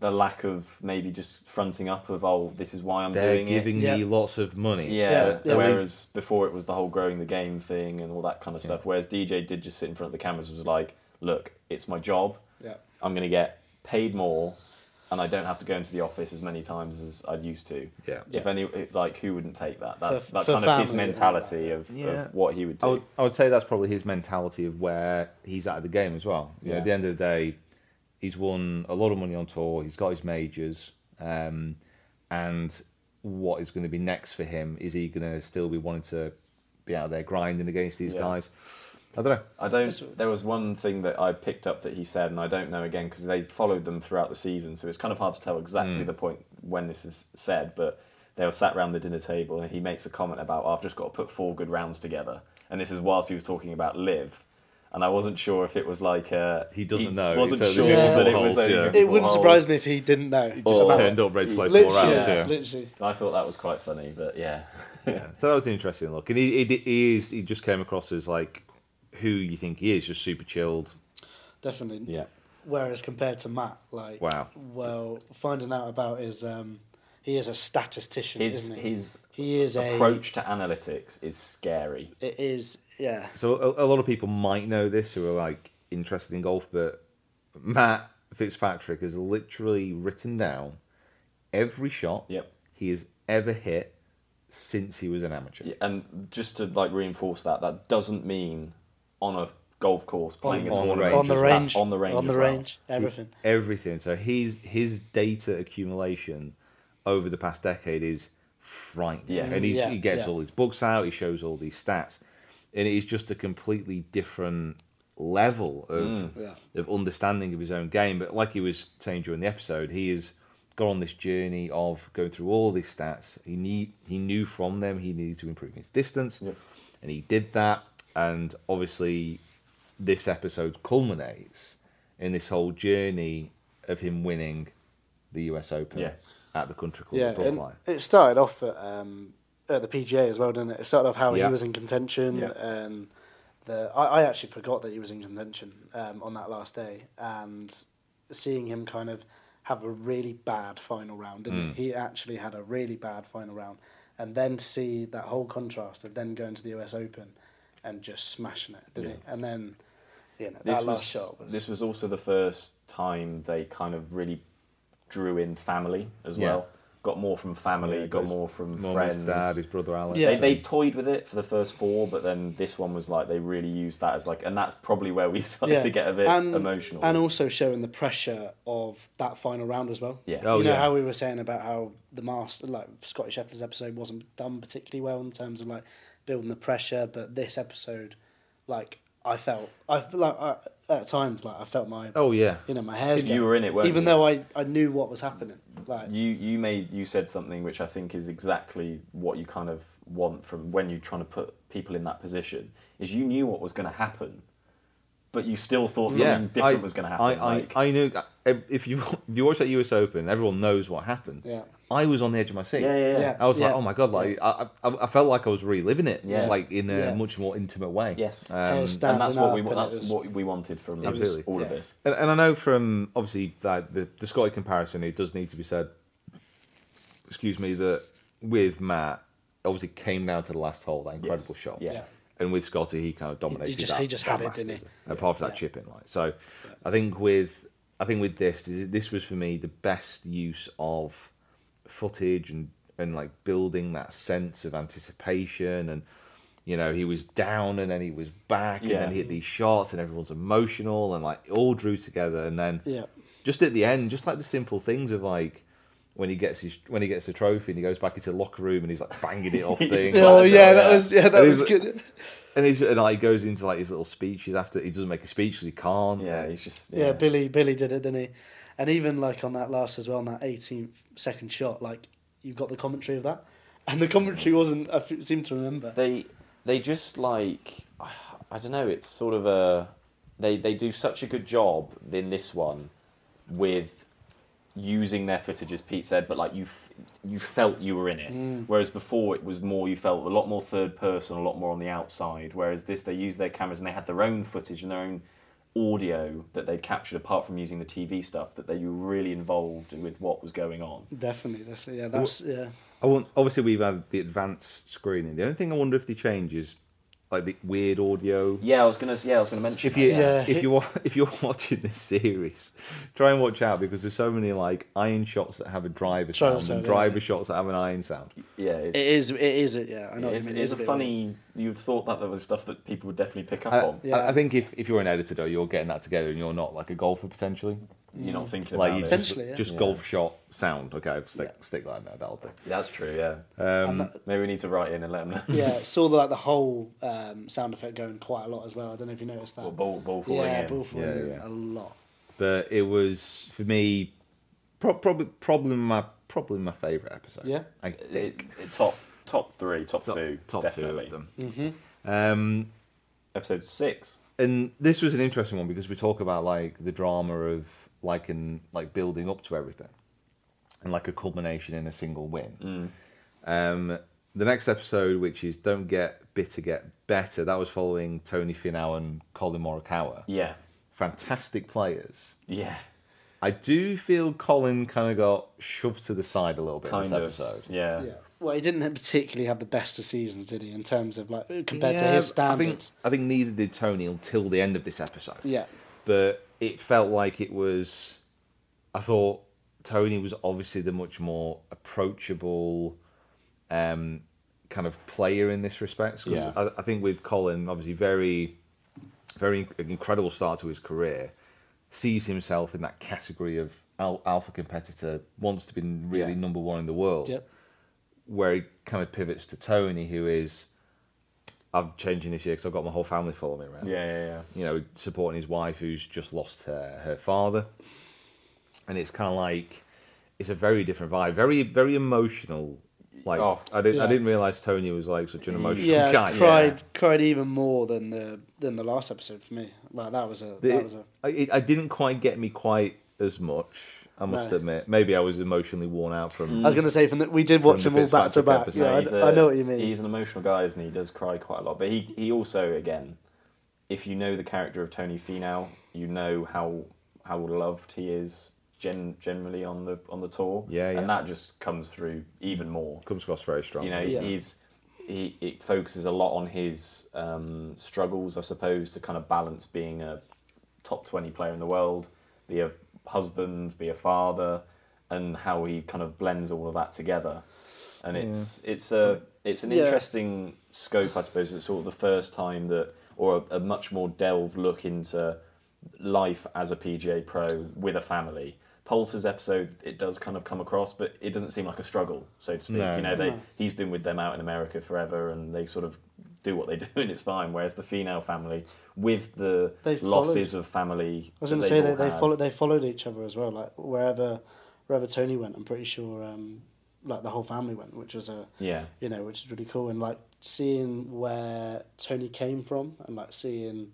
the lack of maybe just fronting up of oh this is why I'm They're doing giving it. Yeah. me lots of money. Yeah, Yeah, yeah, we- whereas before it was the whole growing the game thing and all that kind of stuff. Whereas DJ did just sit in front of the cameras and was like, look, it's my job. Yeah. I'm going to get paid more and I don't have to go into the office as many times as I'd used to. Yeah. If any, like, who wouldn't take that? That's For- that's for kind of his mentality all of, Yeah. of what he would do. I would, I would say that's probably his mentality of where he's at the game as well. You know, Yeah. at the end of the day, he's won a lot of money on tour. He's got his majors, um, and what is going to be next for him? Is he going to still be wanting to be out there grinding against these Yeah. guys? I don't know. I don't. There was one thing that I picked up that he said, and I don't know again because they followed them throughout the season, so it's kind of hard to tell exactly the point when this is said. But they were sat around the dinner table, and he makes a comment about, "I've just got to put four good rounds together," and this is whilst he was talking about LIV. And I wasn't sure if it was like uh, He doesn't know. Wasn't It's sure Yeah. that it was. holes, yeah. it wouldn't holes. surprise me if he didn't know. Just Or- turned up ready to play literally, four rounds. yeah, Yeah. literally. I thought that was quite funny, but yeah, yeah. So that was an interesting look, and he, he, he is he just came across as like who you think he is, just super chilled. Definitely. yeah. Whereas compared to Matt, like Wow. well, finding out about his um, he is a statistician, His isn't he? his he is a approach to analytics is scary. It is, yeah. So a, a lot of people might know this who are like interested in golf, but Matt Fitzpatrick has literally written down every shot Yep. he has ever hit since he was an amateur. Yeah, and just to like reinforce that, that doesn't mean on a golf course playing a on the tournament. range on the range, on the range, on the as well. range, everything. Everything. So his his data accumulation over the past decade is frightening. Yeah. And he's, Yeah, he gets yeah. all his books out, he shows all these stats. And it is just a completely different level of Mm. Yeah. of understanding of his own game. But like he was saying during the episode, he has gone on this journey of going through all these stats. He need he knew from them he needed to improve his distance. Yep. and he did that. And obviously, this episode culminates in this whole journey of him winning the US Open Yeah. at the Country Club Yeah, at it started off at, um, at the PGA as well, didn't it? It started off how Yeah. he was in contention, Yeah. and the I, I actually forgot that he was in contention um, on that last day, and seeing him kind of have a really bad final round, didn't Mm. he? He actually had a really bad final round, and then to see that whole contrast of then going to the US Open and just smashing it, didn't he? And then, you know, that This last was, shot was this was also the first time they kind of really drew in family as Yeah. well. Got more from family, Yeah, got his more from mum, friends. his dad, his brother Alex. Yeah. They, they toyed with it for the first four, but then this one was like they really used that as like, and that's probably where we started to get a bit and, emotional. And also showing the pressure of that final round as well. Yeah. Oh, you know yeah. how we were saying about how the master, like Scottie Scheffler's episode, wasn't done particularly well in terms of like building the pressure, but this episode, like I felt, I feel like I, at times like I felt my, Oh yeah. you know, my hairs. You were in it, weren't even you? though I, I knew what was happening. Like you you made you said something which I think is exactly what you kind of want from when you're trying to put people in that position is you knew what was going to happen, but you still thought something different was going to happen. I, I, like, I knew if you if you watch that US Open, everyone knows what happened. Yeah. I was on the edge of my seat. Yeah, yeah, yeah. Yeah. I was like, oh my god, like I, I, I felt like I was reliving it, Yeah. like in a Yeah. much more intimate way. yes, Um, and that's what we and that's was- what we wanted from Absolutely. all of this. and, and I know from obviously that the the Scotty comparison, it does need to be said. Excuse me, that with Matt, obviously came down to the last hole, that incredible Yes, shot. yeah. And with Scotty, he kind of dominated. just- that, he just had it, didn't he? Apart from that Yeah. chip in, like so. I think with I think with this, this was for me the best use of footage and and like building that sense of anticipation and you know he was down and then he was back and then he hit these shots and everyone's emotional and like all drew together and then Yeah. just at the end just like the simple things of like when he gets his when he gets the trophy and he goes back into the locker room and he's like banging it off things oh like, yeah, that was yeah, that And was good. and he's and like he goes into like his little speeches after he doesn't make a speech because he can't Yeah, he's just Yeah, Billy Billy did it, didn't he? And even like on that last as well, on that 18th second shot, like you've got the commentary of that, and the commentary wasn't. I f- seem to remember. they they just like I don't know. It's sort of a they they do such a good job in this one with using their footage as Pete said, but like you f- you felt you were in it. Mm. Whereas before it was more you felt a lot more third person, a lot more on the outside. Whereas this they used their cameras and they had their own footage and their own audio that they'd captured apart from using the TV stuff that they were really involved with what was going on. Definitely, definitely. Yeah, that's yeah. I want obviously we've had the advanced screening. The only thing I wonder if they change is like the weird audio. Yeah, I was gonna yeah I was gonna mention If that, you Yeah. if you if you're watching this series, try and watch out because there's so many like iron shots that have a driver Driver sound and sound, yeah. driver shots that have an iron sound. yeah it's, It is. It is. It. Yeah, I know. It what is, you it mean. a bit funny. You'd thought that there was stuff that people would definitely pick up I, on. Yeah. I, I think if, if you're an editor though, you're getting that together and you're not like a golfer potentially. You're not thinking Like about you it. just, Potentially, yeah. just Yeah. golf shot sound. Okay, stick Yeah. stick that in there. That'll do. That's true. Yeah. Um, Maybe we need to write in and let them know. Yeah, saw the, like the whole um, sound effect going quite a lot as well. I don't know if you noticed that. Or ball, ball falling yeah, in. ball falling Yeah, in yeah. a lot. but it was for me pro- probably probably my probably my favorite episode. Yeah? I It, think it, top top three, top, top, two, top definitely. two of them. Um, Episode six. and this was an interesting one because we talk about like the drama of like in like building up to everything, and like a culmination in a single win. Um, the next episode, which is "Don't Get Bitter, Get Better," that was following Tony Finau and Collin Morikawa. Yeah. Fantastic players. Yeah. I do feel Collin kind of got shoved to the side a little bit Kind in of. this episode. Yeah. Yeah. Well, he didn't particularly have the best of seasons, did he? In terms of like compared to Yeah, his I think, standards. I think neither did Tony until the end of this episode. Yeah. But it felt like it was. I thought Tony was obviously the much more approachable um, kind of player in this respect. 'Cause Yeah. I, I think with Collin, obviously, very, very incredible start to his career, sees himself in that category of al- alpha competitor, wants to be really Yeah. number one in the world Yep. where he kind of pivots to Tony, who is, I'm changing this year because I've got my whole family following me around. Yeah. Yeah. Yeah. You know, supporting his wife who's just lost her, her father. And it's kind of like, it's a very different vibe, very, very emotional Like Oh, I didn't I didn't realize Tony was like such an emotional Yeah, guy. cried cried even more than the than the last episode for me. Like that was a The- that was a I, it, I didn't quite get me quite as much. I must No. admit. Maybe I was emotionally worn out from. I was going to say from the, we did watch the them all back to Fitzpatrick back. episode. Yeah, he's I, a- I know what you mean. He's an emotional guy, isn't he? He does cry quite a lot. But he, he also, again, if you know the character of Tony Finau, you know how how loved he is gen, generally on the on the tour. Yeah, yeah. And that just comes through even more. comes across very strong. You know, Yeah. he's he it focuses a lot on his um, struggles, I suppose, to kind of balance being a top twenty player in the world, be a husband, be a father, and how he kind of blends all of that together. And it's it's a it's an Yeah. interesting scope, I suppose. It's sort of the first time that, or a, a much more delved look into life as a PGA pro with a family. Poulter's episode, it does kind of come across, but it doesn't seem like a struggle, so to speak. No, you know, no. they he's been with them out in America forever, and they sort of do what they do, and it's fine. Whereas the female family, with the They losses followed- of family, I was going to say they had. followed they followed each other as well. Like wherever wherever Tony went, I'm pretty sure um, like the whole family went, which was a Yeah, you know which is really cool. And like seeing where Tony came from, and like seeing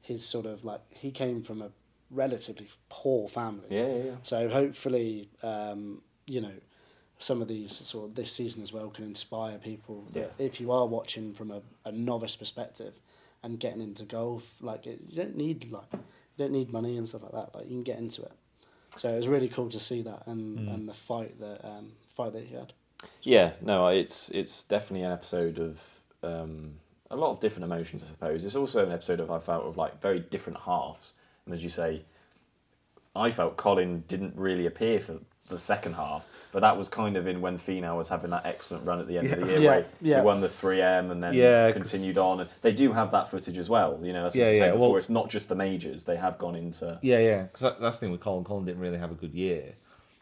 his sort of like he came from a relatively poor family. yeah, yeah. yeah. So hopefully, um, you know, some of these sort of this season as well can inspire people that if you are watching from a, a novice perspective and getting into golf, like it, you don't need like you don't need money and stuff like that. Like you can get into it. So it was really cool to see that and, and the fight that um, fight that he had. Yeah, no, it's it's definitely an episode of um, a lot of different emotions, I suppose. It's also an episode of I felt of like very different halves, and as you say, I felt Collin didn't really appear for the second half, but that was kind of in when Finau was having that excellent run at the end of the year, Yeah, where yeah. he won the three M and then Yeah, 'cause- continued on. And they do have that footage as well. You know, that's what Yeah, I was yeah, saying before. well- it's not just the majors; they have gone into Yeah, yeah. Because that, that's the thing with Collin. Collin didn't really have a good year,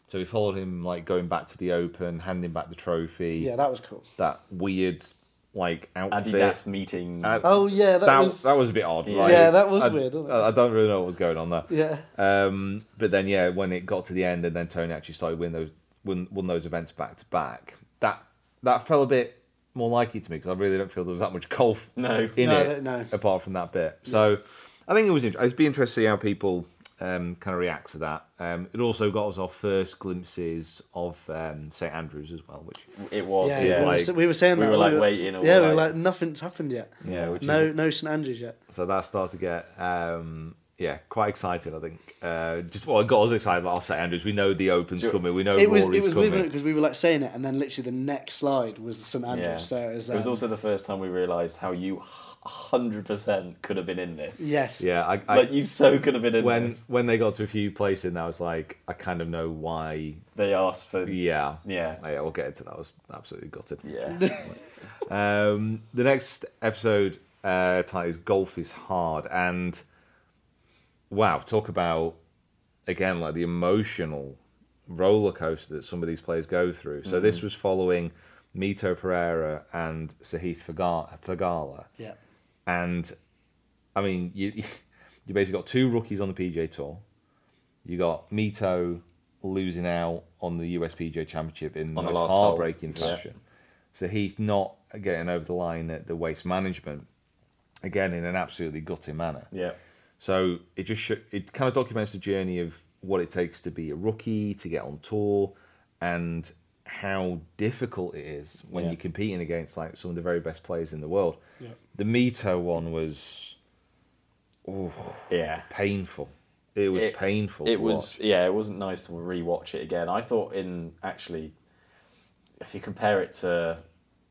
so we followed him like going back to the Open, handing back the trophy. Yeah, that was cool. that weird like outfit. Adidas meeting. Uh, Oh yeah, that, that, was that was a bit odd. Yeah. like, Yeah, that was I, weird, wasn't it? I I don't really know what was going on there. yeah. Um, but then yeah, when it got to the end, and then Tony actually started winning those won, won those events back to back. That that felt a bit more like it to me because I really don't feel there was that much golf No. in No, it no. apart from that bit. So I think it was. Int- It'd be interesting to see how people um, kind of react to that. Um, it also got us our first glimpses of um, St Andrews as well, which it was. Yeah, Yeah, we, like- were, we were saying we that were, like, we waiting or Yeah, we were like- like nothing's happened yet. yeah, which No, is, no St Andrews yet. so that started to get um, yeah quite exciting. I think uh, just well, it got us excited about our St Andrews. We know the Open's Sure. coming. We know it was Rory's it was coming. weird because we were like saying it, and then literally the next slide was St Andrews. Yeah. So it was, it was um, also the first time we realised how you hundred percent could have been in this. yes, Yeah, I, I, like you so could have been in when this. when they got to a few places, and I was like, I kind of know why. They asked for Yeah, yeah, yeah, we'll get into that. I was absolutely gutted. yeah. Um, the next episode uh, title is "Golf is Hard," and wow, talk about again like the emotional roller coaster that some of these players go through. So this was following Mito Pereira and Sahith Faga- Theegala. yeah, and I mean, you you basically got two rookies on the PJ Tour. You got Mito losing out on the USPGA Championship in the On the most last hole. heartbreaking Yeah. fashion. So he's not getting over the line at the waste management again in an absolutely gutting manner. yeah. So it just sh- it kind of documents the journey of what it takes to be a rookie, to get on tour, and how difficult it is when Yeah. you're competing against like some of the very best players in the world. Yeah. The Mito one was ooh, Yeah. painful. It was It- painful. It to was watch. yeah, it wasn't nice to rewatch it again. I thought in actually, if you compare it to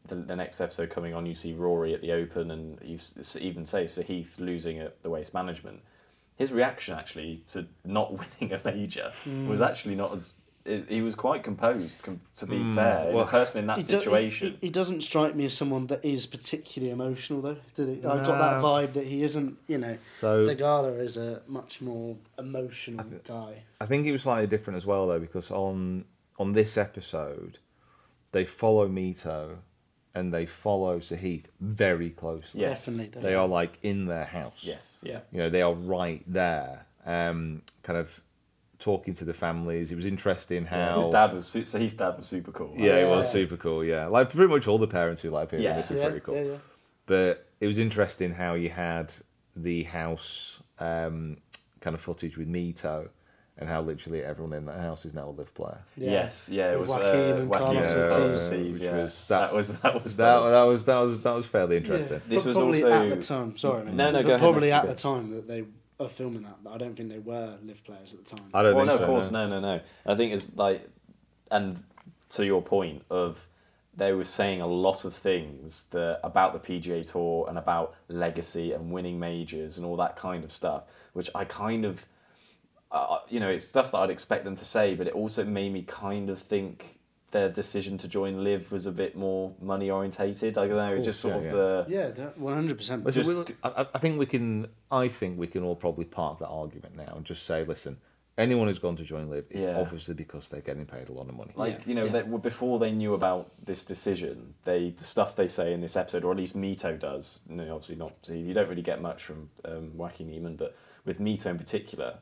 the, the next episode coming on, you see Rory at the Open, and you s- even say Sahith losing at the Waste Management. His reaction actually to not winning a major Mm. was actually not as. He he was quite composed, com- to be Mm, fair. well- a person in that He do- he- situation. he, he doesn't strike me as someone that is particularly emotional, though. Did he? I got that vibe that he isn't. You know, So- Theegala is a much more emotional guy. I think it was slightly different as well though because on on this episode, they follow Mito, and they follow Sahith very closely. Yes. Definitely, definitely. They are like in their house. yes, yeah. you know they are right there um kind of talking to the families. It was interesting how His dad was su- so his dad was super cool. Yeah, it was Yeah. super cool. Yeah, like pretty much all the parents who like appeared in Yeah. this were Yeah, pretty cool. yeah, yeah. But it was interesting how you had the house um, kind of footage with Mito, and how literally everyone in that house is now a LIV player. Yeah. Yes, yeah, it was Joaquin uh, and Joaquin Carlos Ortiz. Yeah, Ortiz, which yeah. was- that was that was That, funny. that was that was that was fairly interesting. This was probably also- at the time. Sorry, mate. No, no, but go Probably mate, at go. the time that they are filming that. I don't think they were LIV players at the time. I don't well, think no, so. of course, no, no, no. I think it's like, and to your point of, they were saying a lot of things that about the PGA Tour and about legacy and winning majors and all that kind of stuff, which I kind of, uh, you know, it's stuff that I'd expect them to say, but it also made me kind of think their decision to join LIV was a bit more money orientated. I don't know, course, just sort yeah, of yeah. the. Yeah, one hundred percent. Listen, Just- we- I, I think we can. I think we can all probably park that argument now and just say, listen, anyone who's gone to join LIV, is Yeah. obviously because they're getting paid a lot of money. Like Yeah, you know, yeah. they, well, before they knew about this decision, they the stuff they say in this episode, or at least Mito does. You know, obviously not. You don't really get much from um, Joaquin Niemann, but with Mito in particular,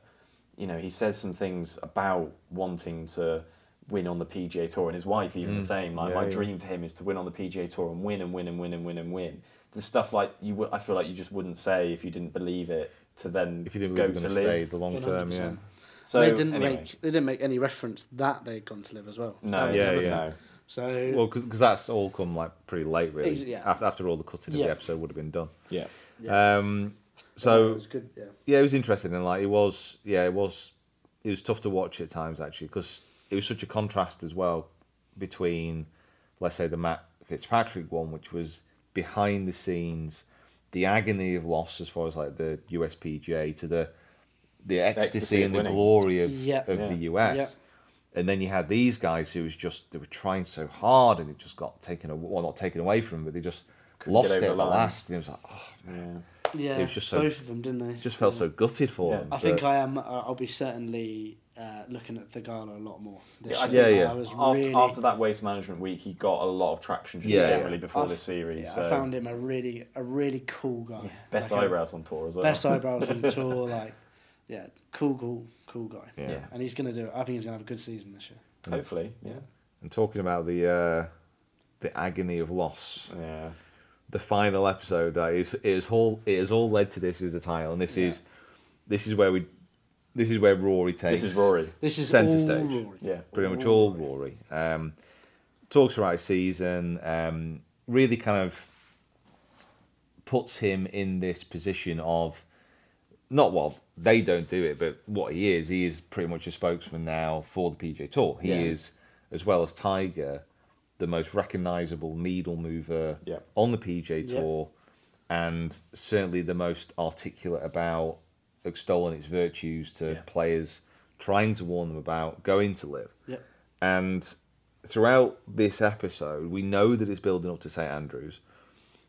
you know, he says some things about wanting to win on the PGA Tour, and his wife even the same. Like Mm. Yeah, my yeah. dream for him is to win on the PGA Tour and win and win and win and win and win. The stuff like you, would- I feel like you just wouldn't say if you didn't believe it. To then if you didn't go believe to you're going to stay live. the long term, yeah. So they didn't anyway. make they didn't make any reference that they'd gone to LIV as well. no, That was yeah, the other yeah. thing. no. So Well, because that's all come like pretty late, really. Ex- yeah. After, after all the cutting of the episode would have been done. yeah. Um, yeah, so it was good. Yeah, yeah, it was interesting, and like it was, yeah, it was, it was tough to watch at times actually because it was such a contrast as well between, let's say, the Matt Fitzpatrick one, which was behind the scenes, the agony of loss as far as like the USPGA to the the ecstasy, Ecstasy and the winning. glory of Yeah. of Yeah. the US. Yeah. And then you had these guys who was just they were trying so hard and it just got taken away, well not taken away from them, but they just lost it at the the last. And it was like, oh, Yeah. yeah. It was just so- both of them, didn't they? just felt so gutted for Yeah. them. I think I am. uh, I'll be certainly uh, looking at Theegala a lot more. This Yeah, year. Yeah, yeah. I was After, really. after that waste management week, he got a lot of traction just Yeah, generally yeah. before I've- this series. yeah, so I found him a really, a really cool guy. best Like a- eyebrows on tour as well. Best eyebrows on tour. Like, yeah, cool, cool, cool guy. Yeah. Yeah. And he's gonna do. it. I think he's gonna have a good season this year. Hopefully, yeah. And talking about the uh, the agony of loss, Yeah. the final episode that is it is all it has all led to this is the title, and this is this is where we this is where Rory takes This is Rory. This is Centre all stage. Rory. Yeah. pretty much all Rory. Um, talks about his season, um, really kind of puts him in this position of not well they don't do it, but what he is, he is pretty much a spokesman now for the PJ Tour. He Yeah. is, as well as Tiger, the most recognisable needle mover Yeah. on the PJ Yeah. Tour, and certainly the most articulate about extolling its virtues to Yeah. players, trying to warn them about going to LIV. Yep. And throughout this episode, we know that it's building up to St Andrews.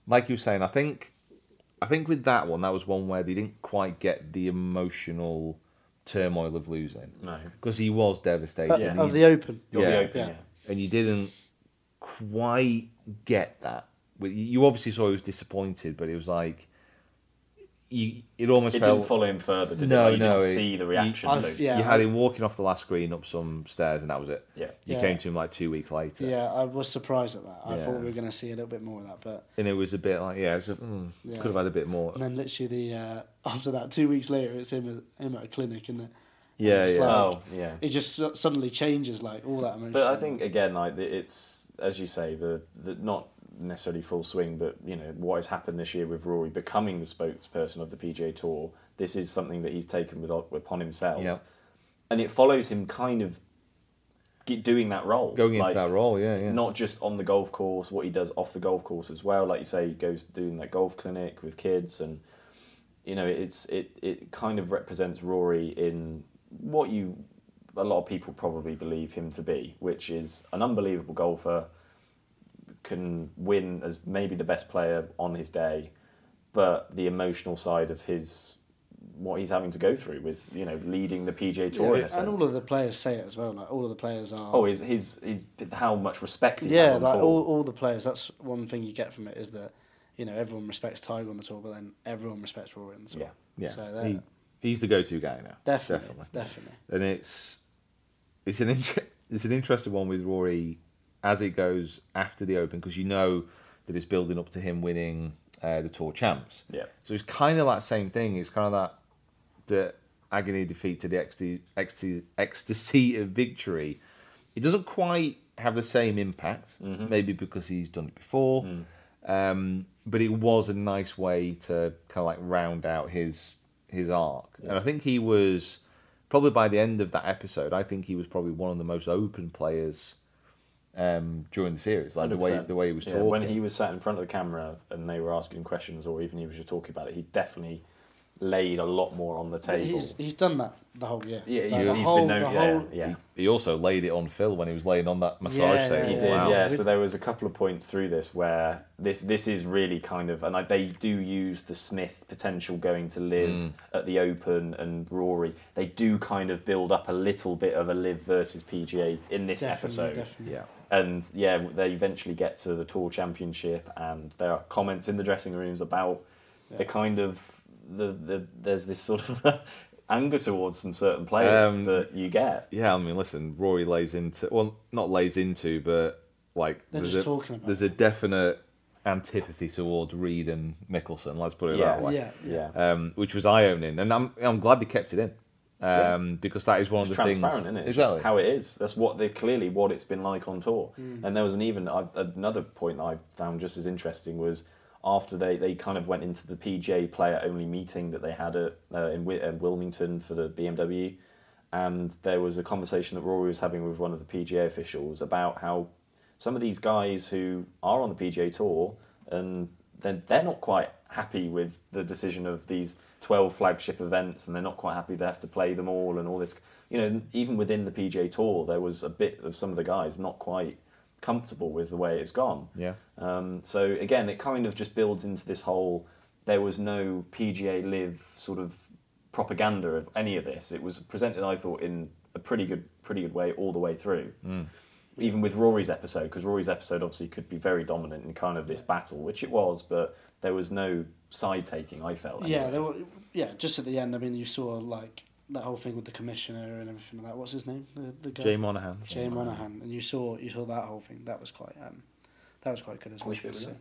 Like you were saying, I think, I think with that one, that was one where they didn't quite get the emotional turmoil of losing. No. because he was devastated. Uh, and Of the Open. You're Yeah. the open, Yeah. yeah. and you didn't quite get that. You you obviously saw he was disappointed, but it was like you. It almost It felt didn't follow him further, did No, it? Like, you no, didn't it- see the reaction. I've- so, yeah. you had him walking off the last screen up some stairs, and that was it. Yeah. You Yeah. came to him like two weeks later. Yeah, I was surprised at that. I Yeah. thought we were going to see a little bit more of that, but And it was a bit like, yeah, it was a, mm, Yeah. could have had a bit more. and then literally the uh, after that, two weeks later, it's him at, him at a clinic, and Yeah, it's yeah. like- Oh, yeah. it just suddenly changes like all that emotion. But I think again, like it's as you say, the, the not necessarily full swing, but you know what has happened this year with Rory becoming the spokesperson of the PGA Tour. This is something that he's taken with upon himself, Yeah. and it follows him kind of get, doing that role, Going into that role, yeah, yeah. Not just on the golf course, what he does off the golf course as well. Like you say, he goes doing that golf clinic with kids, and you know, it's it it kind of represents Rory in what you a lot of people probably believe him to be, which is an unbelievable golfer, can win as maybe the best player on his day, but the emotional side of his what he's having to go through with you know leading the PGA Tour in a yeah, sense. and all of the players say it as well. Like all of the players are. oh, his his his how much respect he has yeah, on like tour. all, all the players. That's one thing you get from it is that you know everyone respects Tiger on the tour, but then everyone respects Rory on the tour. Yeah. Yeah, So he, he's the go-to guy now. Definitely, definitely. definitely. and it's it's an inter- it's an interesting one with Rory as it goes after the Open because you know that it's building up to him winning uh, the Tour Champs. Yeah. So it's kind of that same thing. It's kind of that the agony defeat to the ecstasy, ecstasy, ecstasy of victory. It doesn't quite have the same impact, maybe because he's done it before. Um, but it was a nice way to kind of like round out his his arc, and I think he was probably by the end of that episode. I think he was probably one of the most open players um, during the series, like the way 100%. the way he was Yeah, talking. When he was sat in front of the camera and they were asking questions, or even he was just talking about it, he definitely laid a lot more on the table. he's he's done that the whole year. yeah, he's, Like, the he's whole- been known. the Yeah, whole- yeah. He also laid it on Phil when he was laying on that massage Yeah, table. He Yeah, did, Wow. yeah. So there was a couple of points through this where this this is really kind of, and I, they do use the Smith potential going to LIV Mm. at the Open and Rory. They do kind of build up a little bit of a LIV versus PGA in this Definitely, episode. definitely. Yeah. And yeah, they eventually get to the Tour Championship, and there are comments in the dressing rooms about the kind of the, the there's this sort of anger towards some certain players Um, that you get. Yeah, I mean, listen, Rory lays into well, not lays into, but like They're there's just a, talking about There's a definite antipathy towards Reed and Mickelson. Let's put it Yeah. that way. Yeah, yeah. Yeah. Um, which was eye opening, and I'm I'm glad they kept it in. Um, because that is one It's of the things. transparent, isn't it? Exactly. just how it is. That's what they clearly what it's been like on tour. Hmm. And there was an even I, another point that I found just as interesting was after they, they kind of went into the PGA player only meeting that they had at uh, in, in Wilmington for the BMW, and there was a conversation that Rory was having with one of the PGA officials about how some of these guys who are on the PGA tour and then they're not quite happy with the decision of these 12 flagship events and they're not quite happy they have to play them all and all this. You know even within the PGA tour there was a bit of some of the guys not quite comfortable with the way it's gone Yeah. um, so again it kind of just builds into this whole there was no PGA LIV sort of propaganda of any of this it was presented I thought in a pretty good pretty good way all the way through even with Rory's episode, because Rory's episode obviously could be very dominant in kind of this battle, which it was, but there was no side taking. I felt. Yeah, anyway. there were, yeah. Just at the end, I mean, you saw like that whole thing with the commissioner and everything like that. What's his name? The, the guy. Jay Monahan. Jay Monahan, and you saw you saw that whole thing. That was quite um, that was quite good as well. Which bit was So- that?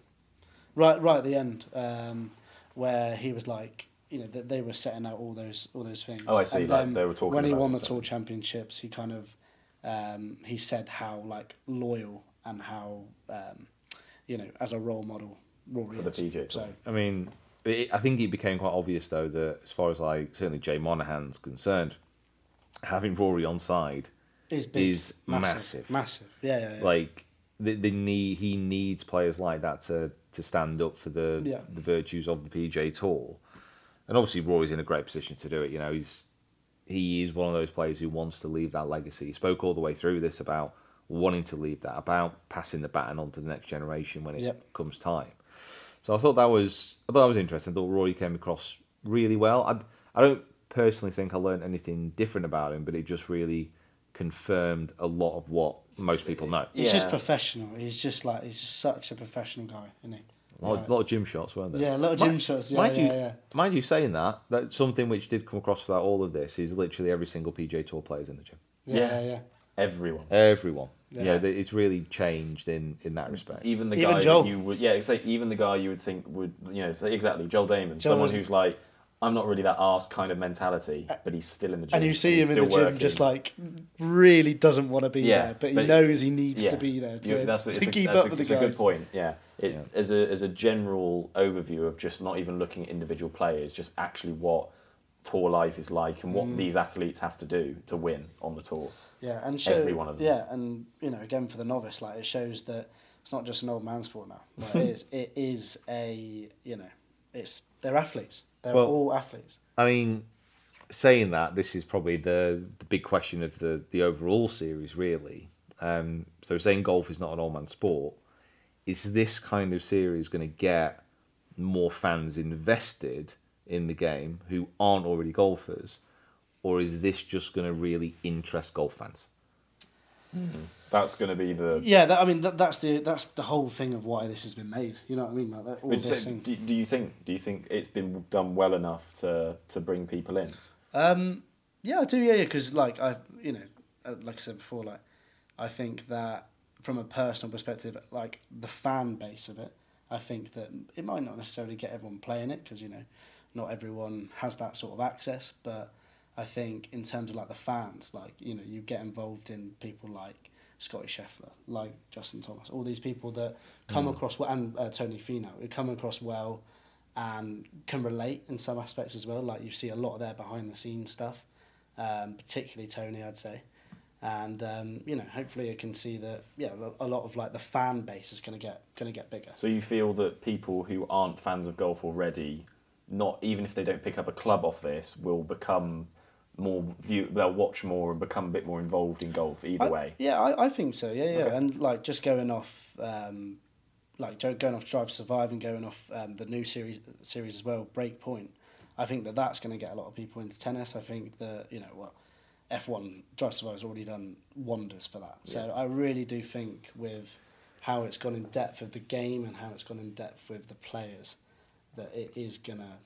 Right, right at the end, um, where he was like, you know, that they were setting out all those all those things. Oh, I see, And like, then they were talking when he about won the tour championships. He kind of um, he said how like loyal and how um, you know as a role model Rory For the is. PGA Tour. So I mean, it, I think it became quite obvious though that as far as like certainly Jay Monahan's concerned, having Rory on side is big, is massive. massive. Yeah, yeah, yeah. like the, the need he needs players like that to to stand up for the Yeah. the virtues of the PJ Tour, and obviously Rory's in a great position to do it. You know, he's he is one of those players who wants to leave that legacy. He spoke all the way through this about wanting to leave that, about passing the baton on to the next generation when it Yep. comes time. So I thought that was I thought that was interesting. I thought Rory came across really well. I I don't personally think I learned anything different about him, but it just really confirmed a lot of what most people know. He's just professional. He's just like he's just such a professional guy, isn't he? A lot, lot of gym shots, weren't there? Yeah, a lot of gym shots, yeah, mind yeah, you, yeah. Mind you saying that, that something which did come across throughout all of this is literally every single PJ Tour player's in the gym. Yeah, Yeah. yeah. yeah. Everyone. Everyone. Yeah. Yeah, th- it's really changed in, in that respect. Even the Even guy Joel. that you would, yeah, it's like even the guy you would think would, you know, say exactly Joel Dahmen, Joel someone was- who's like, I'm not really that arse kind of mentality, but he's still in the gym. And you see him in the gym working. just like really doesn't want to be Yeah, there, but he but- knows he needs Yeah. to be there to, that's, to it's a, keep that's up a, with the it's guys. a good point. Yeah, it's as a as a general overview of just not even looking at individual players, just actually what tour life is like and Mm. what these athletes have to do to win on the tour. Yeah, and show, Every one of them. Yeah, and you know, again for the novice, like it shows that it's not just an old man sport now. Like, it is. It is a you know, it's they're athletes. They're Well- all athletes. I mean, saying that, this is probably the, the big question of the, the overall series, really. Um, so saying golf is not an old man sport, is this kind of series going to get more fans invested in the game who aren't already golfers, or is this just going to really interest golf fans? That's That's going to be the. Yeah, that, I mean that, that's the that's the whole thing of why this has been made. You know what I mean? Like that, all this say- thing. do, do you think? Do you think it's been done well enough to to bring people in? Um, yeah, I do. Yeah, yeah. Because like I, you know, uh, like I said before, like I think that from a personal perspective, like the fan base of it, I think that it might not necessarily get everyone playing it because you know, not everyone has that sort of access. But I think in terms of like the fans, like you know, you get involved in people like Scottie Scheffler, like Justin Thomas, all these people that come across well, and uh, Tony Finau, who come across well and can relate in some aspects as well. Like you see a lot of their behind the scenes stuff, um, particularly Tony, I'd say. And um, you know, hopefully, you can see that yeah, a lot of like the fan base is going to get going to get bigger. So you feel that people who aren't fans of golf already, not even if they don't pick up a club off this, will become more view. They'll watch more and become a bit more involved in golf. Either I- way. Yeah, I, I think so. Yeah, yeah, Okay. and like just going off, um, like going off Drive to Survive and going off um, the new series series as well, Breakpoint. I think that that's going to get a lot of people into tennis. I think that you know well, F one Drive to Survive has already done wonders for that. So I really do think with how it's gone in depth of the game and how it's gone in depth with the players, that it is gonna,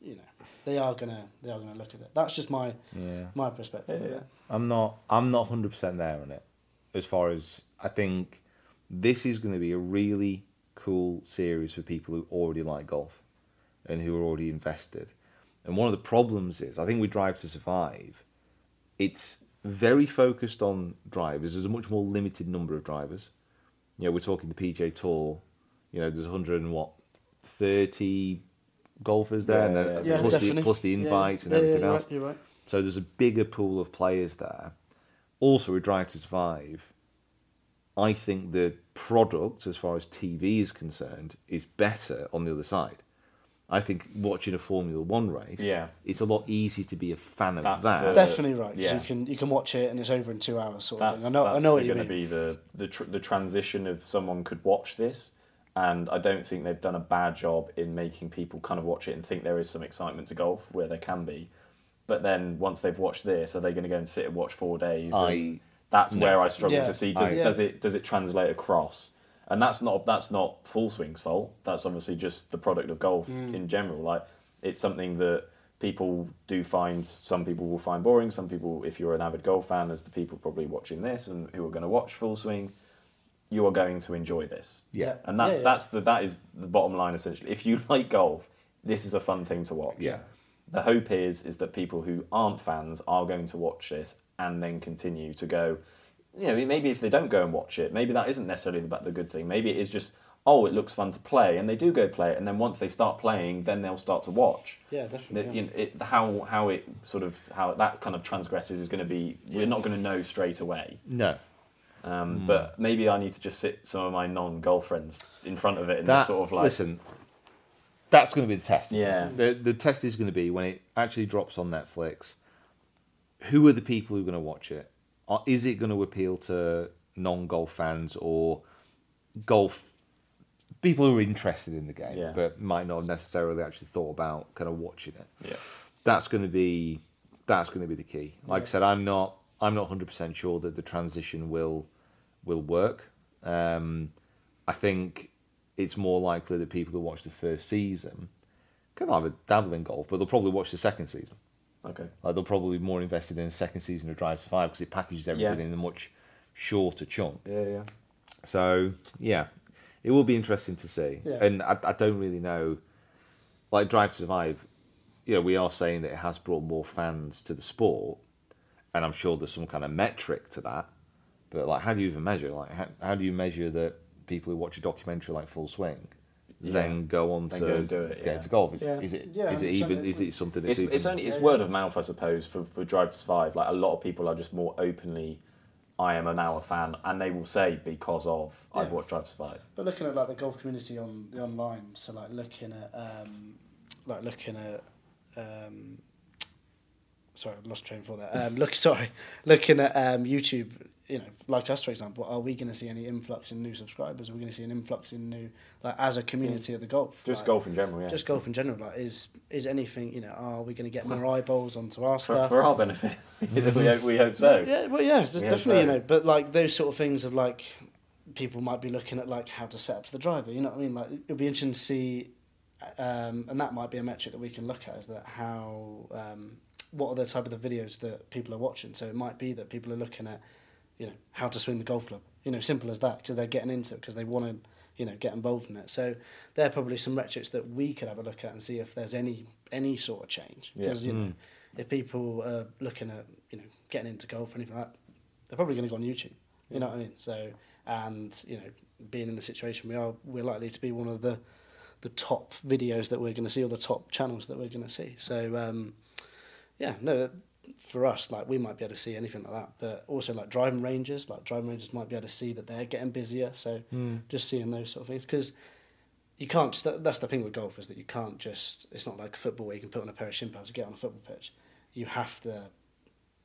you know, they are gonna they are gonna look at it. That's just my Yeah. my perspective. of it. I'm not. I'm not hundred percent there on it. As far as I think, this is going to be a really cool series for people who already like golf, and who are already invested. And one of the problems is, I think with Drive to Survive, it's very focused on drivers. There's a much more limited number of drivers. You know, we're talking the PJ Tour. You know, there's 100 and what, 30 golfers there, Yeah, and then yeah, Yeah, plus, the, plus the Yeah, invites and yeah, yeah, everything you're else. right, you're right. So there's a bigger pool of players there. Also, with Drive to Survive, I think the product, as far as TV is concerned, is better on the other side. I think watching a Formula One race, Yeah. it's a lot easier to be a fan of That's that. the- Definitely right. yeah. You can you can watch it and it's over in two hours, sort of thing. I know I know what you going mean. to be the the tr- the transition of someone could watch this, and I don't think they've done a bad job in making people kind of watch it and think there is some excitement to golf where there can be, but then once they've watched this, are they going to go and sit and watch four days? I- And that's no. where I struggle Yeah. to see does, I- does it does it translate across? And that's not that's not Full Swing's fault. That's obviously just the product of golf Mm. in general. Like it's something that people do find. Some people will find boring. Some people, if you're an avid golf fan, as the people probably watching this and who are going to watch Full Swing, you are going to enjoy this. Yeah. and that's Yeah, yeah. that's the that is the bottom line essentially. If you like golf, this is a fun thing to watch. Yeah. The hope is is that people who aren't fans are going to watch this and then continue to go. You know, maybe if they don't go and watch it, maybe that isn't necessarily the, the good thing. Maybe it is just oh, it looks fun to play, and they do go play it, and then once they start playing, then they'll start to watch. Yeah, definitely, The- yeah. you know, it, how how it sort of how that kind of transgresses is going to be. We're not going to know straight away. No. Um, But maybe I need to just sit some of my non-golf friends in front of it and That, sort of like listen, that's going to be the test. Yeah. The, the test is going to be when it actually drops on Netflix. Who are the people who are going to watch it? Are- Is it going to appeal to non-golf fans or golf people who are interested in the game Yeah. but might not have necessarily actually thought about kind of watching it? yeah. that's going to be that's going to be the key. Like I said, I'm not I'm not 100 percent sure that the transition will will work. Um, I think it's more likely that people who watch the first season can have a dabble in golf, but they'll probably watch the second season. Okay. Like they'll probably be more invested in the second season of Drive to Survive because it packages everything Yeah. in a much shorter chunk. Yeah, yeah. So yeah, it will be interesting to see. Yeah. And I, I don't really know. Like Drive to Survive, you know, we are saying that it has brought more fans to the sport, and I'm sure there's some kind of metric to that. But like, how do you even measure? Like, how, how do you measure that people who watch a documentary like Full Swing then go on Then to go do it, get yeah. into golf? Is, Yeah. is it Yeah, is it even is it something that's It's, even it's only it's word of mouth, I suppose, for, for Drive to Survive. Like a lot of people are just more openly, I am an hour fan, and they will say because of I've watched Drive to Survive. But looking at like the golf community on the online, so like looking at um, like looking at um, sorry, I lost train for that. Um, look, sorry, looking at um, YouTube you know, like us, for example, are we going to see any influx in new subscribers? Are we going to see an influx in new, like, as a community of the golf? Just Like, golf in general, yeah. Just golf in general. Like, is is anything, you know, are we going to get more eyeballs onto our for, stuff? for our benefit. we, hope, we hope so. Yeah, well, yeah, there's We definitely, you know, but like those sort of things of like people might be looking at like how to set up the driver. You know what I mean? Like it'll be interesting to see, um, and that might be a metric that we can look at is that how um, what are the type of the videos that people are watching. So it might be that people are looking at, you know, how to swing the golf club. You know, simple as that because they're getting into it because they want to. You know, get involved in it. So there are probably some metrics that we could have a look at and see if there's any any sort of change. Yeah. Because you know, if people are looking at you know getting into golf or anything like that, they're probably going to go on YouTube. You know what I mean? So, and you know, being in the situation we are, we're likely to be one of the the top videos that we're going to see, or the top channels that we're going to see. So, um, yeah, no, for us, like we might be able to see anything like that, but also like driving ranges, like driving ranges might be able to see that they're getting busier. So, just seeing those sort of things because you can't. That's the thing with golf is that you can't just. It's not like football where you can put on a pair of shin pads and get on a football pitch. You have to.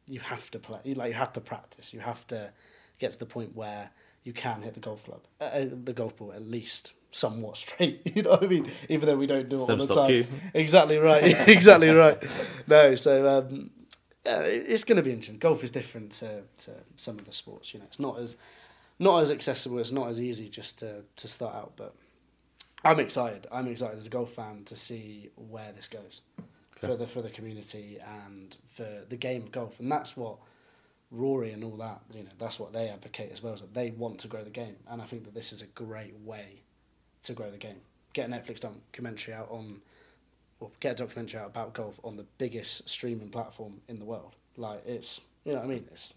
You have to play. You like you have to practice. You have to get to the point where you can hit the golf club, uh, uh, the golf ball at least somewhat straight. You know what I mean? Even though we don't do it all the time. you. Exactly right. exactly right. No, so um, yeah, it's going to be interesting. Golf is different to, to some of the sports. You know, it's not as not as accessible. It's not as easy just to to start out. But I'm excited. I'm excited as a golf fan to see where this goes for the for the community and for the game of golf. And that's what Rory and all that. You know, that's what they advocate as well. Is that they want to grow the game. And I think that this is a great way to grow the game. Get a Netflix documentary out on, or get a documentary out about golf on the biggest streaming platform in the world. Like it's, you know what I mean? It's.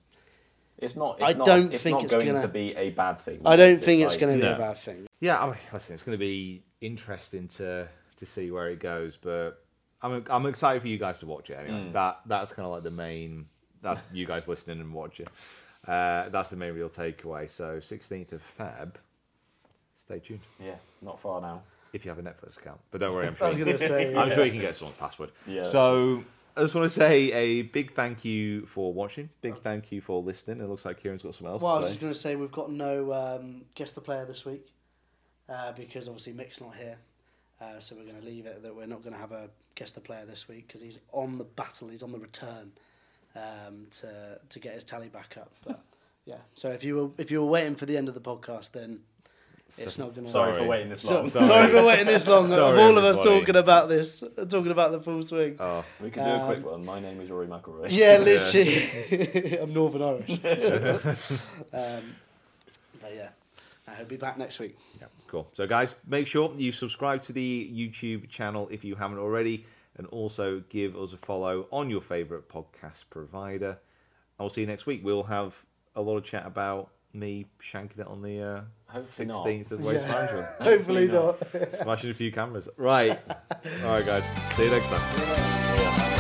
It's not. It's I not, don't it's think not it's going gonna- to be a bad thing. I don't think it's like- going to be No. a bad thing. Yeah, I mean, listen, it's going to be interesting to to see where it goes, but I'm I'm excited for you guys to watch it. Anyway, that that's kind of like the main. That's you guys listening and watching. Uh, that's the main real takeaway. So 16th of Feb. Stay tuned Yeah, not far now. if you have a Netflix account, but don't worry, I'm I sure. was going to say. I'm yeah. sure you can get someone's password. Yeah, So I just want to say a big thank you for watching. Big thank you for listening. It looks like Kieran's got something else Well, I was say. just going to say we've got no um, guest the player this week uh, because obviously Mick's not here. Uh, so we're going to leave it that we're not going to have a guest the player this week because he's on the battle, he's on the return um, to to get his tally back up. But yeah, so if you were if you were waiting for the end of the podcast, then it's not going to. Sorry, Sorry. for waiting this So, long. sorry. for waiting this long. Sorry, of all of us talking about this, talking about the full swing. Oh, We could do a quick Um, one. My name is Rory McIlroy. Yeah, literally. I'm Northern Irish. um, but yeah, I'll be back next week. Yeah, cool. So, guys, make sure you subscribe to the YouTube channel if you haven't already, and also give us a follow on your favourite podcast provider. I'll see you next week. We'll have a lot of chat about me shanking it on the uh, Hopefully not. 16th of Waste Management. Hopefully not. Smashing a few cameras. Right. All right, guys. See you next time.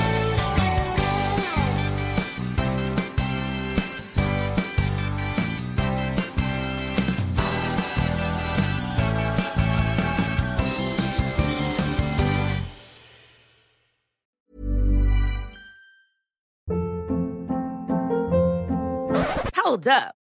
Hold up.